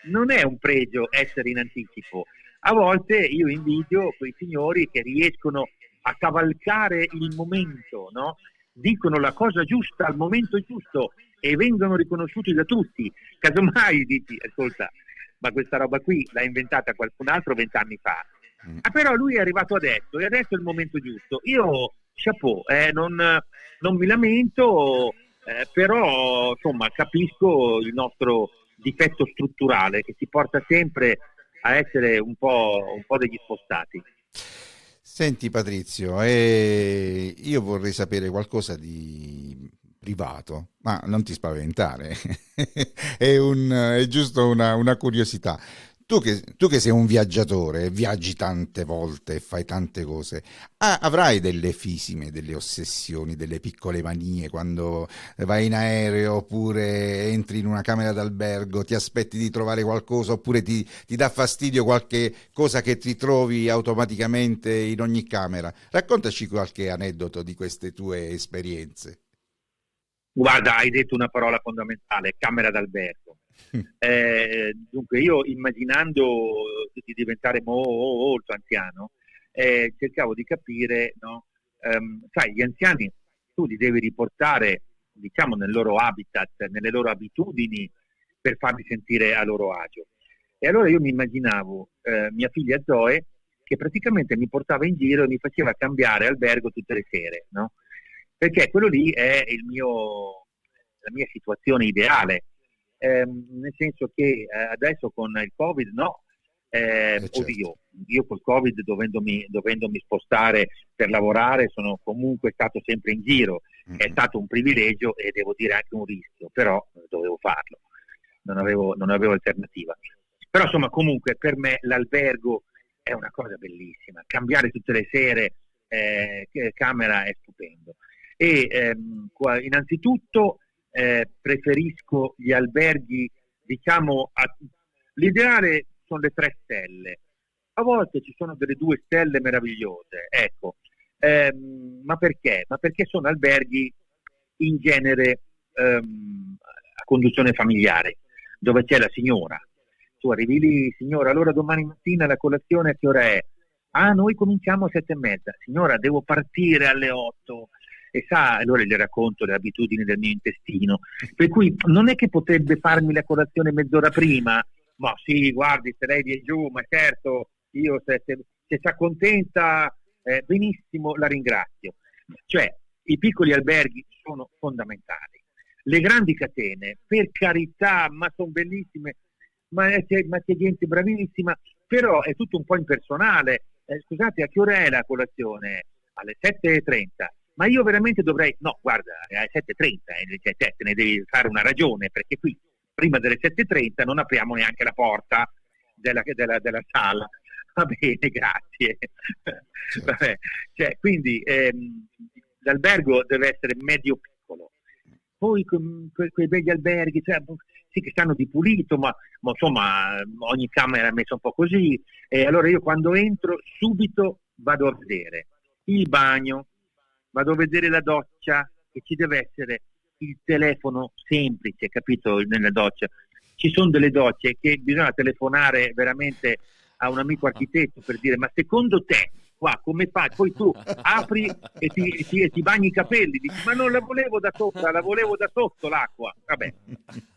non è un pregio essere in anticipo. A volte io invidio quei signori che riescono a cavalcare il momento, no? dicono la cosa giusta al momento giusto e vengono riconosciuti da tutti. Casomai dici, ascolta, ma questa roba qui l'ha inventata qualcun altro vent'anni fa. Mm. Ah, però lui è arrivato adesso e adesso è il momento giusto. Io, chapeau, eh, non, non, mi lamento, eh, però insomma capisco il nostro difetto strutturale che ci porta sempre a essere un po', un po degli spostati. Senti Patrizio, eh, io vorrei sapere qualcosa di privato, ma non ti spaventare, è, un, è, giusto una, una curiosità. Tu che, tu che, sei un viaggiatore, viaggi tante volte, fai tante cose, ah, avrai delle fisime, delle ossessioni, delle piccole manie quando vai in aereo oppure entri in una camera d'albergo, ti aspetti di trovare qualcosa oppure ti, ti dà fastidio qualche cosa che ti trovi automaticamente in ogni camera. Raccontaci qualche aneddoto di queste tue esperienze. Guarda, hai detto una parola fondamentale, camera d'albergo. Eh, dunque io immaginando di diventare molto anziano, eh, cercavo di capire, no? um, sai, gli anziani tu li devi riportare, diciamo, nel loro habitat, nelle loro abitudini per farli sentire a loro agio. E allora io mi immaginavo eh, mia figlia Zoe che praticamente mi portava in giro e mi faceva cambiare albergo tutte le sere, no? Perché quello lì è mio, la mia situazione ideale ehm, nel senso che eh, adesso con il Covid no, eh, certo. oddio, io col Covid dovendomi, dovendomi, spostare per lavorare sono comunque stato sempre in giro, mm-hmm. è stato un privilegio e devo dire anche un rischio, però dovevo farlo, non avevo, non avevo alternativa. Però insomma comunque per me l'albergo è una cosa bellissima, cambiare tutte le sere eh, camera è stupendo. E ehm, innanzitutto eh, preferisco gli alberghi, diciamo, a... l'ideale sono le tre stelle. A volte ci sono delle due stelle meravigliose, ecco. Ehm, ma perché? Ma perché sono alberghi in genere ehm, a conduzione familiare, dove c'è la signora. Tu arrivi lì, signora, allora domani mattina la colazione a che ora è? Ah, noi cominciamo a sette e mezza. Signora, devo partire alle otto e sa, allora gli racconto le abitudini del mio intestino, per cui non è che potrebbe farmi la colazione mezz'ora prima, ma sì, guardi, se lei viene giù, ma certo, io se, se, se si accontenta, eh, benissimo, la ringrazio. Cioè, i piccoli alberghi sono fondamentali. Le grandi catene, per carità, ma sono bellissime, ma c'è, ma c'è, gente bravissima, però è tutto un po' impersonale. Eh, scusate, a che ora è la colazione? Alle 7.30 ma io veramente dovrei, no, guarda, è alle 7.30, eh, cioè, te ne devi fare una ragione, perché qui prima delle 7.30 non apriamo neanche la porta della, della, della sala. Va bene, grazie. Certo. Vabbè, cioè, quindi ehm, l'albergo deve essere medio piccolo. Poi que, quei begli alberghi, cioè, sì che stanno di pulito, ma, ma, insomma ogni camera è messa un po' così. E allora io quando entro subito vado a vedere il bagno, vado a vedere la doccia e ci deve essere il telefono semplice, capito, nella doccia. Ci sono delle docce che bisogna telefonare veramente a un amico architetto per dire ma secondo te qua come fai? Poi tu apri e ti, ti, ti bagni i capelli, dici ma non la volevo da sopra, la volevo da sotto l'acqua. Vabbè.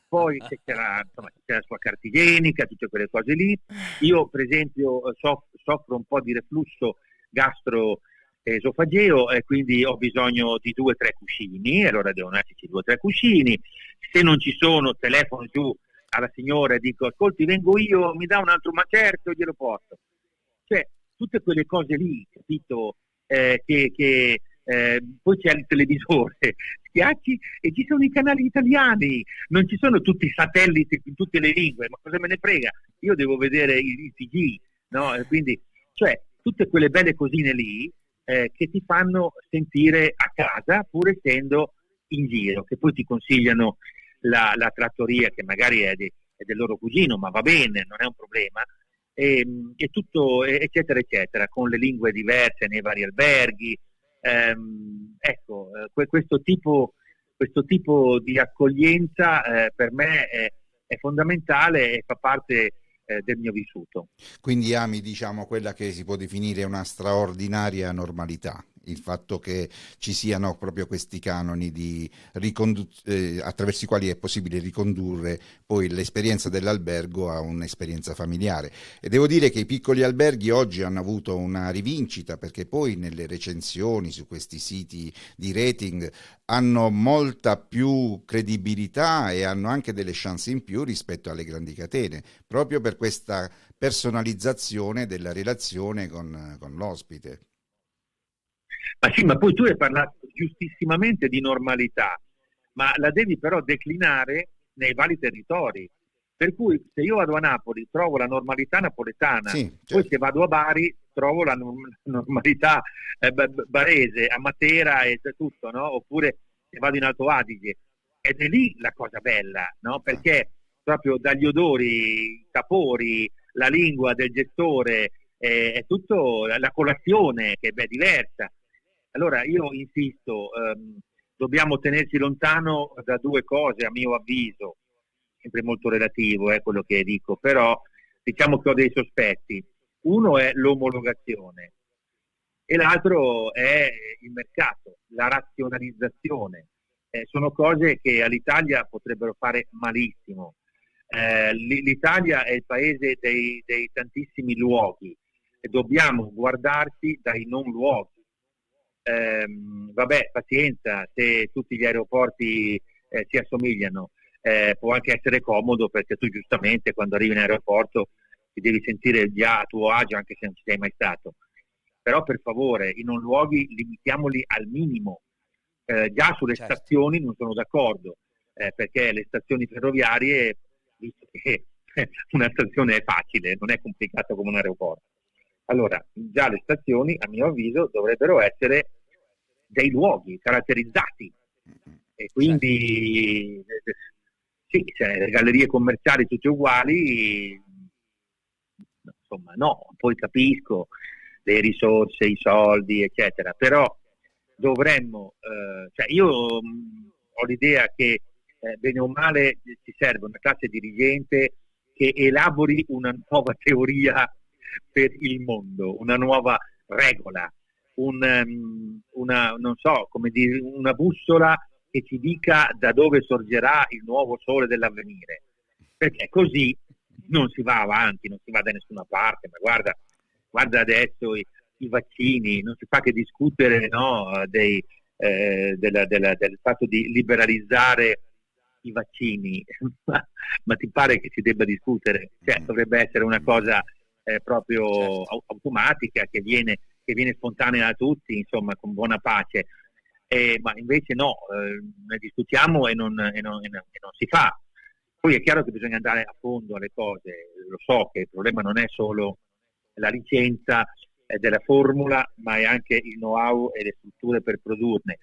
Poi c'è la, insomma, c'è la sua carta igienica, tutte quelle cose lì. Io per esempio soffro un po' di reflusso gastro esofageo e quindi ho bisogno di due o tre cuscini, allora devono esserci due o tre cuscini, se non ci sono telefono giù alla signora e dico ascolti vengo io, mi dà un altro ma certo glielo porto. Cioè tutte quelle cose lì, capito, eh, che, che eh, poi c'è il televisore, schiacci e ci sono i canali italiani, non ci sono tutti i satelliti in tutte le lingue, ma cosa me ne frega? Io devo vedere il, il TG, no? quindi, cioè, tutte quelle belle cosine lì eh, che ti fanno sentire a casa pur essendo in giro, che poi ti consigliano la, la trattoria che magari è, di, è, del loro cugino, ma va bene, non è un problema, e, e tutto, eccetera, eccetera, con le lingue diverse nei vari alberghi. Ehm, ecco, eh, questo, tipo, questo, tipo, di accoglienza eh, per me è, è fondamentale e fa parte eh, del mio vissuto. Quindi ami diciamo quella che si può definire una straordinaria normalità, il fatto che ci siano proprio questi canoni ricondu- eh, attraverso i quali è possibile ricondurre poi l'esperienza dell'albergo a un'esperienza familiare. E devo dire che i piccoli alberghi oggi hanno avuto una rivincita perché poi nelle recensioni su questi siti di rating hanno molta più credibilità e hanno anche delle chance in più rispetto alle grandi catene, proprio per questa personalizzazione della relazione con, con l'ospite. Ma sì, ma poi tu hai parlato giustissimamente di normalità, ma la devi però declinare nei vari territori. Per cui se io vado a Napoli trovo la normalità napoletana, sì, certo. poi se vado a Bari trovo la normalità eh, barese, a Matera e tutto, no? oppure se vado in Alto Adige. Ed è lì la cosa bella, no? perché proprio dagli odori, i sapori, la lingua del gestore, eh, è tutto la colazione che è diversa. Allora io insisto, ehm, dobbiamo tenerci lontano da due cose a mio avviso, sempre molto relativo è eh, quello che dico, però diciamo che ho dei sospetti. Uno è l'omologazione e l'altro è il mercato, la razionalizzazione. Eh, sono cose che all'Italia potrebbero fare malissimo. Eh, L'Italia è il paese dei, dei tantissimi luoghi e dobbiamo guardarci dai non luoghi ehm, vabbè, pazienza, se tutti gli aeroporti eh, si assomigliano, eh, può anche essere comodo perché tu giustamente quando arrivi in aeroporto ti devi sentire già a tuo agio anche se non ci sei mai stato. Però per favore, i non luoghi limitiamoli al minimo. Eh, già sulle certo. stazioni non sono d'accordo, eh, perché le stazioni ferroviarie, visto che una stazione è facile, non è complicata come un aeroporto. Allora, già le stazioni, a mio avviso, dovrebbero essere dei luoghi caratterizzati. E quindi sì, cioè, le gallerie commerciali tutte uguali, insomma no, poi capisco le risorse, i soldi, eccetera, però dovremmo, eh, cioè io mh, ho l'idea che eh, bene o male ci serve una classe dirigente che elabori una nuova teoria per il mondo, una nuova regola, un, um, una, so, dire, una bussola che ci dica da dove sorgerà il nuovo sole dell'avvenire, perché così non si va avanti, non si va da nessuna parte, ma guarda, guarda adesso i, i vaccini, non si fa che discutere no, dei, eh, della, della, del fatto di liberalizzare i vaccini, ma, ma, ti pare che si debba discutere? Cioè, dovrebbe essere una cosa eh, proprio certo. automatica che viene che viene spontanea da tutti, insomma, con buona pace. Eh, ma invece no, eh, ne discutiamo e non, e, non, e, non, si fa. Poi è chiaro che bisogna andare a fondo alle cose, lo so che il problema non è solo la licenza eh, della formula, ma è anche il know-how e le strutture per produrne.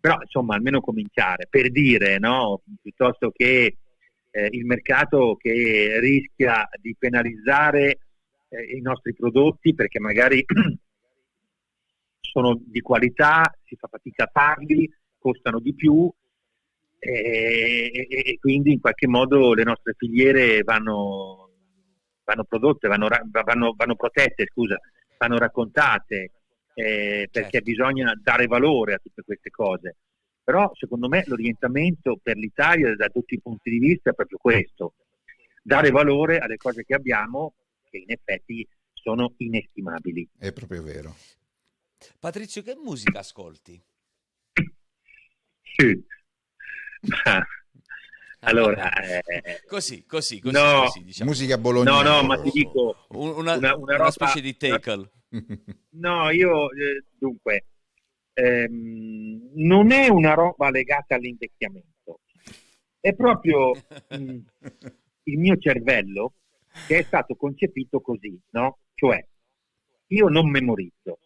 Però insomma, almeno cominciare, per dire, no? piuttosto che eh, il mercato che rischia di penalizzare eh, i nostri prodotti perché magari sono di qualità, si fa fatica a farli, costano di più e, e, e quindi in qualche modo le nostre filiere vanno, vanno prodotte, vanno, vanno, vanno, protette, scusa, vanno raccontate eh, perché certo. bisogna dare valore a tutte queste cose. Però secondo me l'orientamento per l'Italia da tutti i punti di vista è proprio questo, dare valore alle cose che abbiamo che in effetti sono inestimabili. È proprio vero. Patrizio, che musica ascolti? Sì. allora, eh, così, così, così, no, così diciamo. musica bolognese. No, no, ma ti dico una, una, una, una specie di tackle. No, io eh, dunque ehm, non è una roba legata all'invecchiamento, è proprio mh, mm, il mio cervello che è stato concepito così, no? Cioè, io non memorizzo,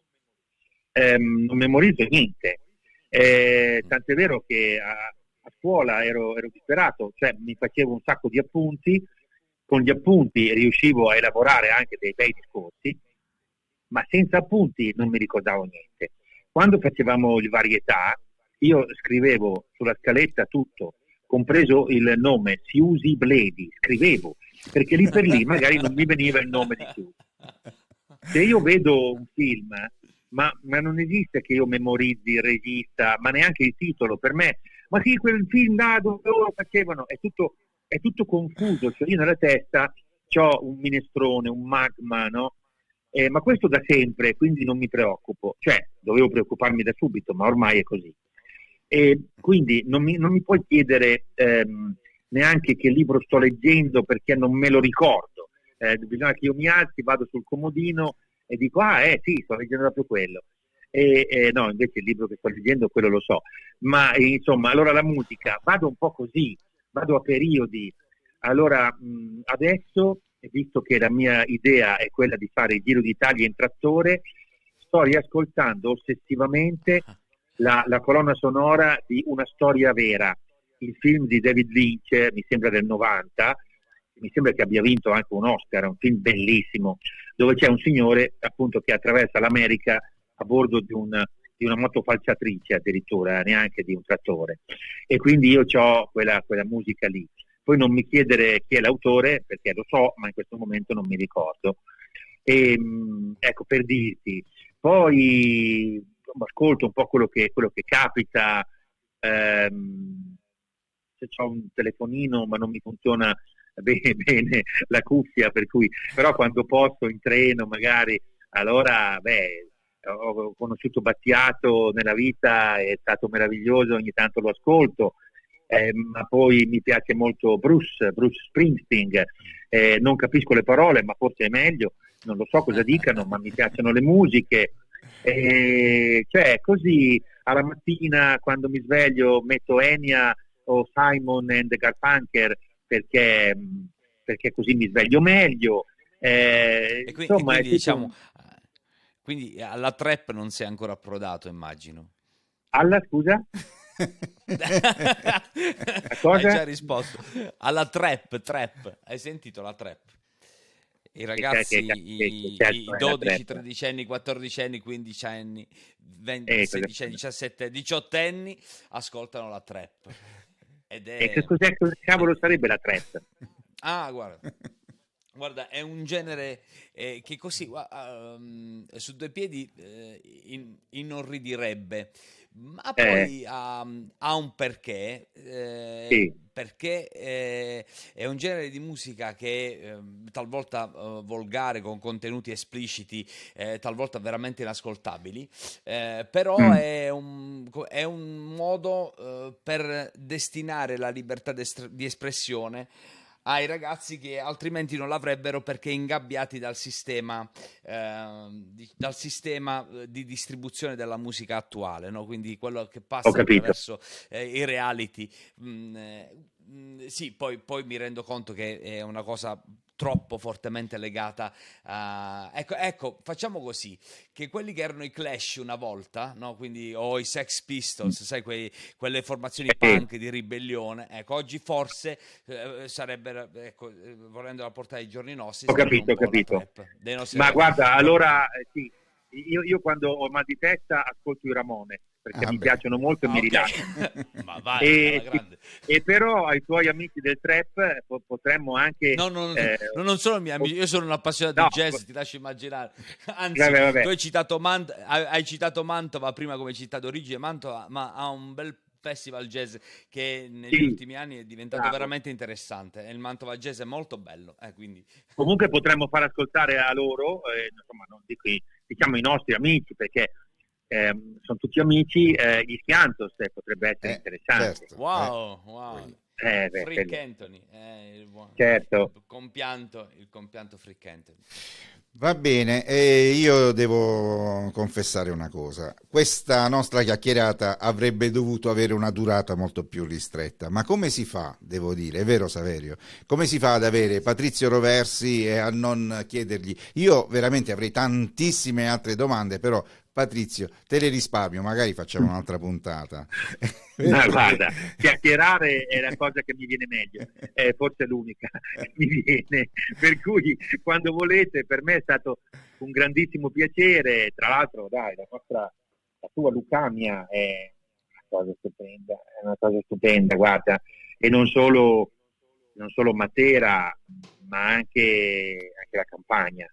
ehm, non memorizzo niente. Eh, tant'è vero che a, a scuola ero, ero, disperato, cioè mi facevo un sacco di appunti, con gli appunti riuscivo a elaborare anche dei bei discorsi, ma senza appunti non mi ricordavo niente. Quando facevamo il varietà, io scrivevo sulla scaletta tutto, compreso il nome Siusi Bledi, scrivevo, perché lì per lì magari non mi veniva il nome di Siusi. Se io vedo un film ma, ma, non esiste che io memorizzi il regista, ma neanche il titolo. Per me, ma sì, quel film là dove loro facevano, è tutto, è tutto confuso. Cioè io nella testa ho un minestrone, un magma, no? Eh, ma questo da sempre, quindi non mi preoccupo. Cioè, dovevo preoccuparmi da subito, ma ormai è così. E quindi non mi, non mi puoi chiedere ehm, neanche che libro sto leggendo perché non me lo ricordo. Eh, bisogna che io mi alzi, vado sul comodino e dico, ah, eh sì, sto leggendo proprio quello. E, eh, no, invece il libro che sto leggendo, quello lo so. Ma insomma, allora la musica, vado un po' così, vado a periodi. Allora, mh, adesso, visto che la mia idea è quella di fare il Giro d'Italia in trattore, sto riascoltando ossessivamente la, la colonna sonora di Una storia vera, il film di David Lynch, mi sembra del 90, mi sembra che abbia vinto anche un Oscar, un film bellissimo, dove c'è un signore appunto che attraversa l'America a bordo di, un, di una motofalciatrice addirittura, neanche di un trattore. E quindi io ho quella, quella musica lì. Poi non mi chiedere chi è l'autore, perché lo so, ma in questo momento non mi ricordo. E, ehm, ecco, per dirti. Poi ascolto un po' quello che, quello che capita. Ehm, se ho un telefonino ma non mi funziona bene, bene la cuffia, per cui però quando posso in treno magari, allora beh, ho conosciuto Battiato nella vita, è stato meraviglioso, ogni tanto lo ascolto, eh, ma poi mi piace molto Bruce, Bruce Springsteen, eh, non capisco le parole, ma forse è meglio, non lo so cosa dicano, ma mi piacciono le musiche, eh, cioè così alla mattina quando mi sveglio metto Enya o Simon and Garfunkel perché, perché così mi sveglio meglio. Eh, e quindi, insomma, quindi, diciamo, quindi alla trap non sei ancora approdato, immagino. Alla scusa? Hai già risposto. Alla trap, trap. Hai sentito la trap? I ragazzi, che, i, certo, i 12, 13 anni, 14 anni, 15 anni, 20, eh, 16 anni, 17, 18 anni ascoltano la trap. Ed è... E che cos'è, cosa cavolo sarebbe la trap? ah, guarda. Guarda, è un genere eh, che così uh, su due piedi eh, in, inorridirebbe, ma eh. poi ha, ha, un perché, eh, sì. perché eh, è un genere di musica che è ehm, talvolta volgare, con contenuti espliciti, talvolta veramente inascoltabili, però mm. è, un, è, un, modo per destinare la libertà di espressione ai ragazzi che altrimenti non l'avrebbero perché ingabbiati dal sistema, eh, di, dal sistema eh, di distribuzione della musica attuale, no? quindi quello che passa attraverso eh, i reality. Mm, eh, mm, sì, poi, poi mi rendo conto che è una cosa troppo fortemente legata a... Ecco, ecco, facciamo così, che quelli che erano i Clash una volta, no? Quindi, o i Sex Pistols, sai, quei, quelle formazioni punk di ribellione, ecco, oggi forse eh, sarebbero, ecco, eh, volendola portare ai giorni nostri... Ho capito, ho capito. Ma guarda, allora, eh, sì, io, io, quando ho mal di testa ascolto i Ramone perché ah, mi beh. piacciono molto e ah, mi okay. rilassano. Ma vai, e, e, però ai tuoi amici del trap potremmo anche... No, no, no, eh, no non sono miei amici, io sono un appassionato no, di jazz, ti lascio immaginare. Anzi, vabbè, vabbè. tu hai citato, Mant- hai citato Mantova prima come hai citato Origine, Mantova ma ha un bel festival jazz che negli sì, ultimi anni è diventato bravo. veramente interessante e il Mantova Jazz è molto bello. Eh, quindi... Comunque potremmo far ascoltare a loro, eh, insomma, non dico, diciamo i nostri amici, perché eh, sono tutti amici, eh, gli Schiantos eh, potrebbe essere eh, interessante. Certo. Wow, wow. Eh, beh, Frick Anthony, eh, il, buon, certo. il, compianto, il compianto Frick Anthony. Va bene, e io devo confessare una cosa. Questa nostra chiacchierata avrebbe dovuto avere una durata molto più ristretta, ma come si fa, devo dire, è vero Saverio, come si fa ad avere Patrizio Roversi e a non chiedergli? Io veramente avrei tantissime altre domande, però Patrizio, te le risparmio, magari facciamo un'altra puntata. No, guarda, chiacchierare è la cosa che mi viene meglio, è forse l'unica mi viene. Per cui quando volete, per me è stato un grandissimo piacere. Tra l'altro, dai, la, nostra, la tua Lucamia è una cosa stupenda, è una cosa stupenda, guarda, e non solo, non solo Matera, ma anche, anche la campagna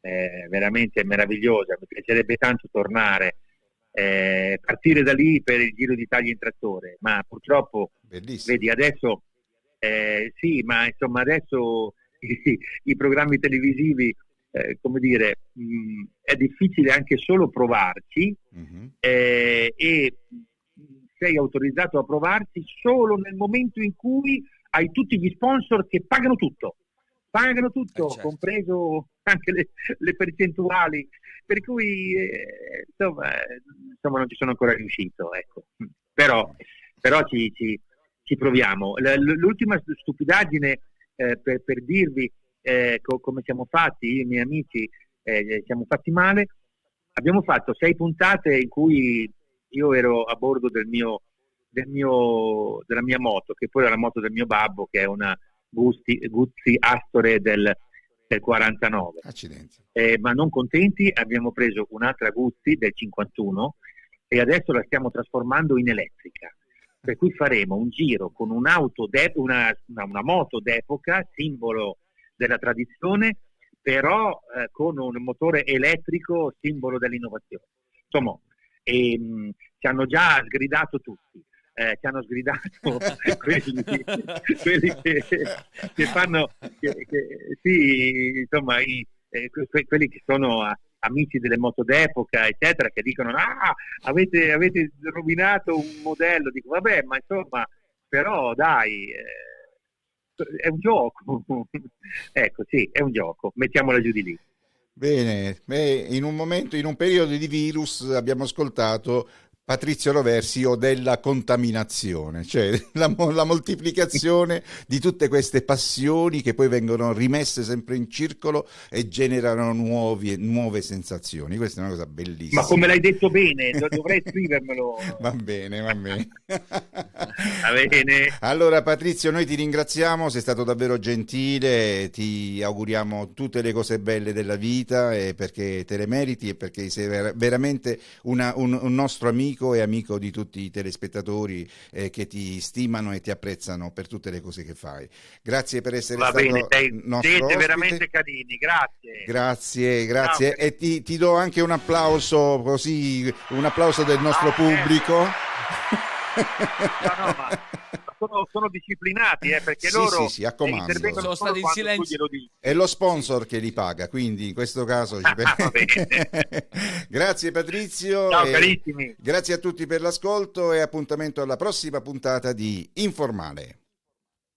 eh, veramente meravigliosa, mi piacerebbe tanto tornare, eh, partire da lì per il Giro d'Italia in trattore, ma purtroppo, Bellissimo. vedi, adesso, eh, sì, ma insomma adesso i, i programmi televisivi, eh, come dire, mh, è difficile anche solo provarci mm-hmm. e sei autorizzato a provarci solo nel momento in cui hai tutti gli sponsor che pagano tutto pagano tutto, eh certo. compreso anche le, le, percentuali, per cui eh, insomma, insomma, non ci sono ancora riuscito. Ecco. Però, però ci, ci, ci, proviamo. L'ultima stupidaggine eh, per, per, dirvi eh, co- come siamo fatti, io e i miei amici eh, siamo fatti male, abbiamo fatto sei puntate in cui io ero a bordo del mio, del mio, della mia moto, che poi è la moto del mio babbo, che è una Gusti, Guzzi Astore del, del 49. Eh, ma non contenti abbiamo preso un'altra Guzzi del 51 e adesso la stiamo trasformando in elettrica. Per cui faremo un giro con un'auto de- una, una, una, moto d'epoca, simbolo della tradizione, però eh, con un motore elettrico, simbolo dell'innovazione. Insomma, ehm, ci hanno già sgridato tutti eh, che hanno sgridato quelli, quelli che, che, fanno, che, che, sì, insomma, i, eh, que, quelli che sono a, amici delle moto d'epoca, eccetera, che dicono ah, avete, avete rovinato un modello, dico vabbè, ma insomma, però dai, eh, è un gioco, ecco sì, è un gioco, mettiamola giù di lì. Bene, Beh, in un momento, in un periodo di virus abbiamo ascoltato Patrizio Roversi o della contaminazione, cioè la, la, moltiplicazione di tutte queste passioni che poi vengono rimesse sempre in circolo e generano nuovi, nuove sensazioni. Questa è una cosa bellissima. Ma come l'hai detto bene, dovrei scrivermelo. va bene, va bene. va bene. Allora Patrizio, noi ti ringraziamo, sei stato davvero gentile, ti auguriamo tutte le cose belle della vita perché te le meriti e perché sei veramente una, un, un nostro amico amico e amico di tutti i telespettatori eh, che ti stimano e ti apprezzano per tutte le cose che fai. Grazie per essere Va stato bene, sei, nostro siete ospite. veramente carini, grazie. Grazie, grazie. Ciao. E ti, ti, do anche un applauso così, un applauso del nostro ah, pubblico. Eh. No, no, ma sono, sono disciplinati eh, perché sì, loro sì, sì, a comando. sono stati in silenzio. È lo sponsor che li paga, quindi in questo caso. Ci... grazie Patrizio. Ciao carissimi. Grazie a tutti per l'ascolto e appuntamento alla prossima puntata di Informale.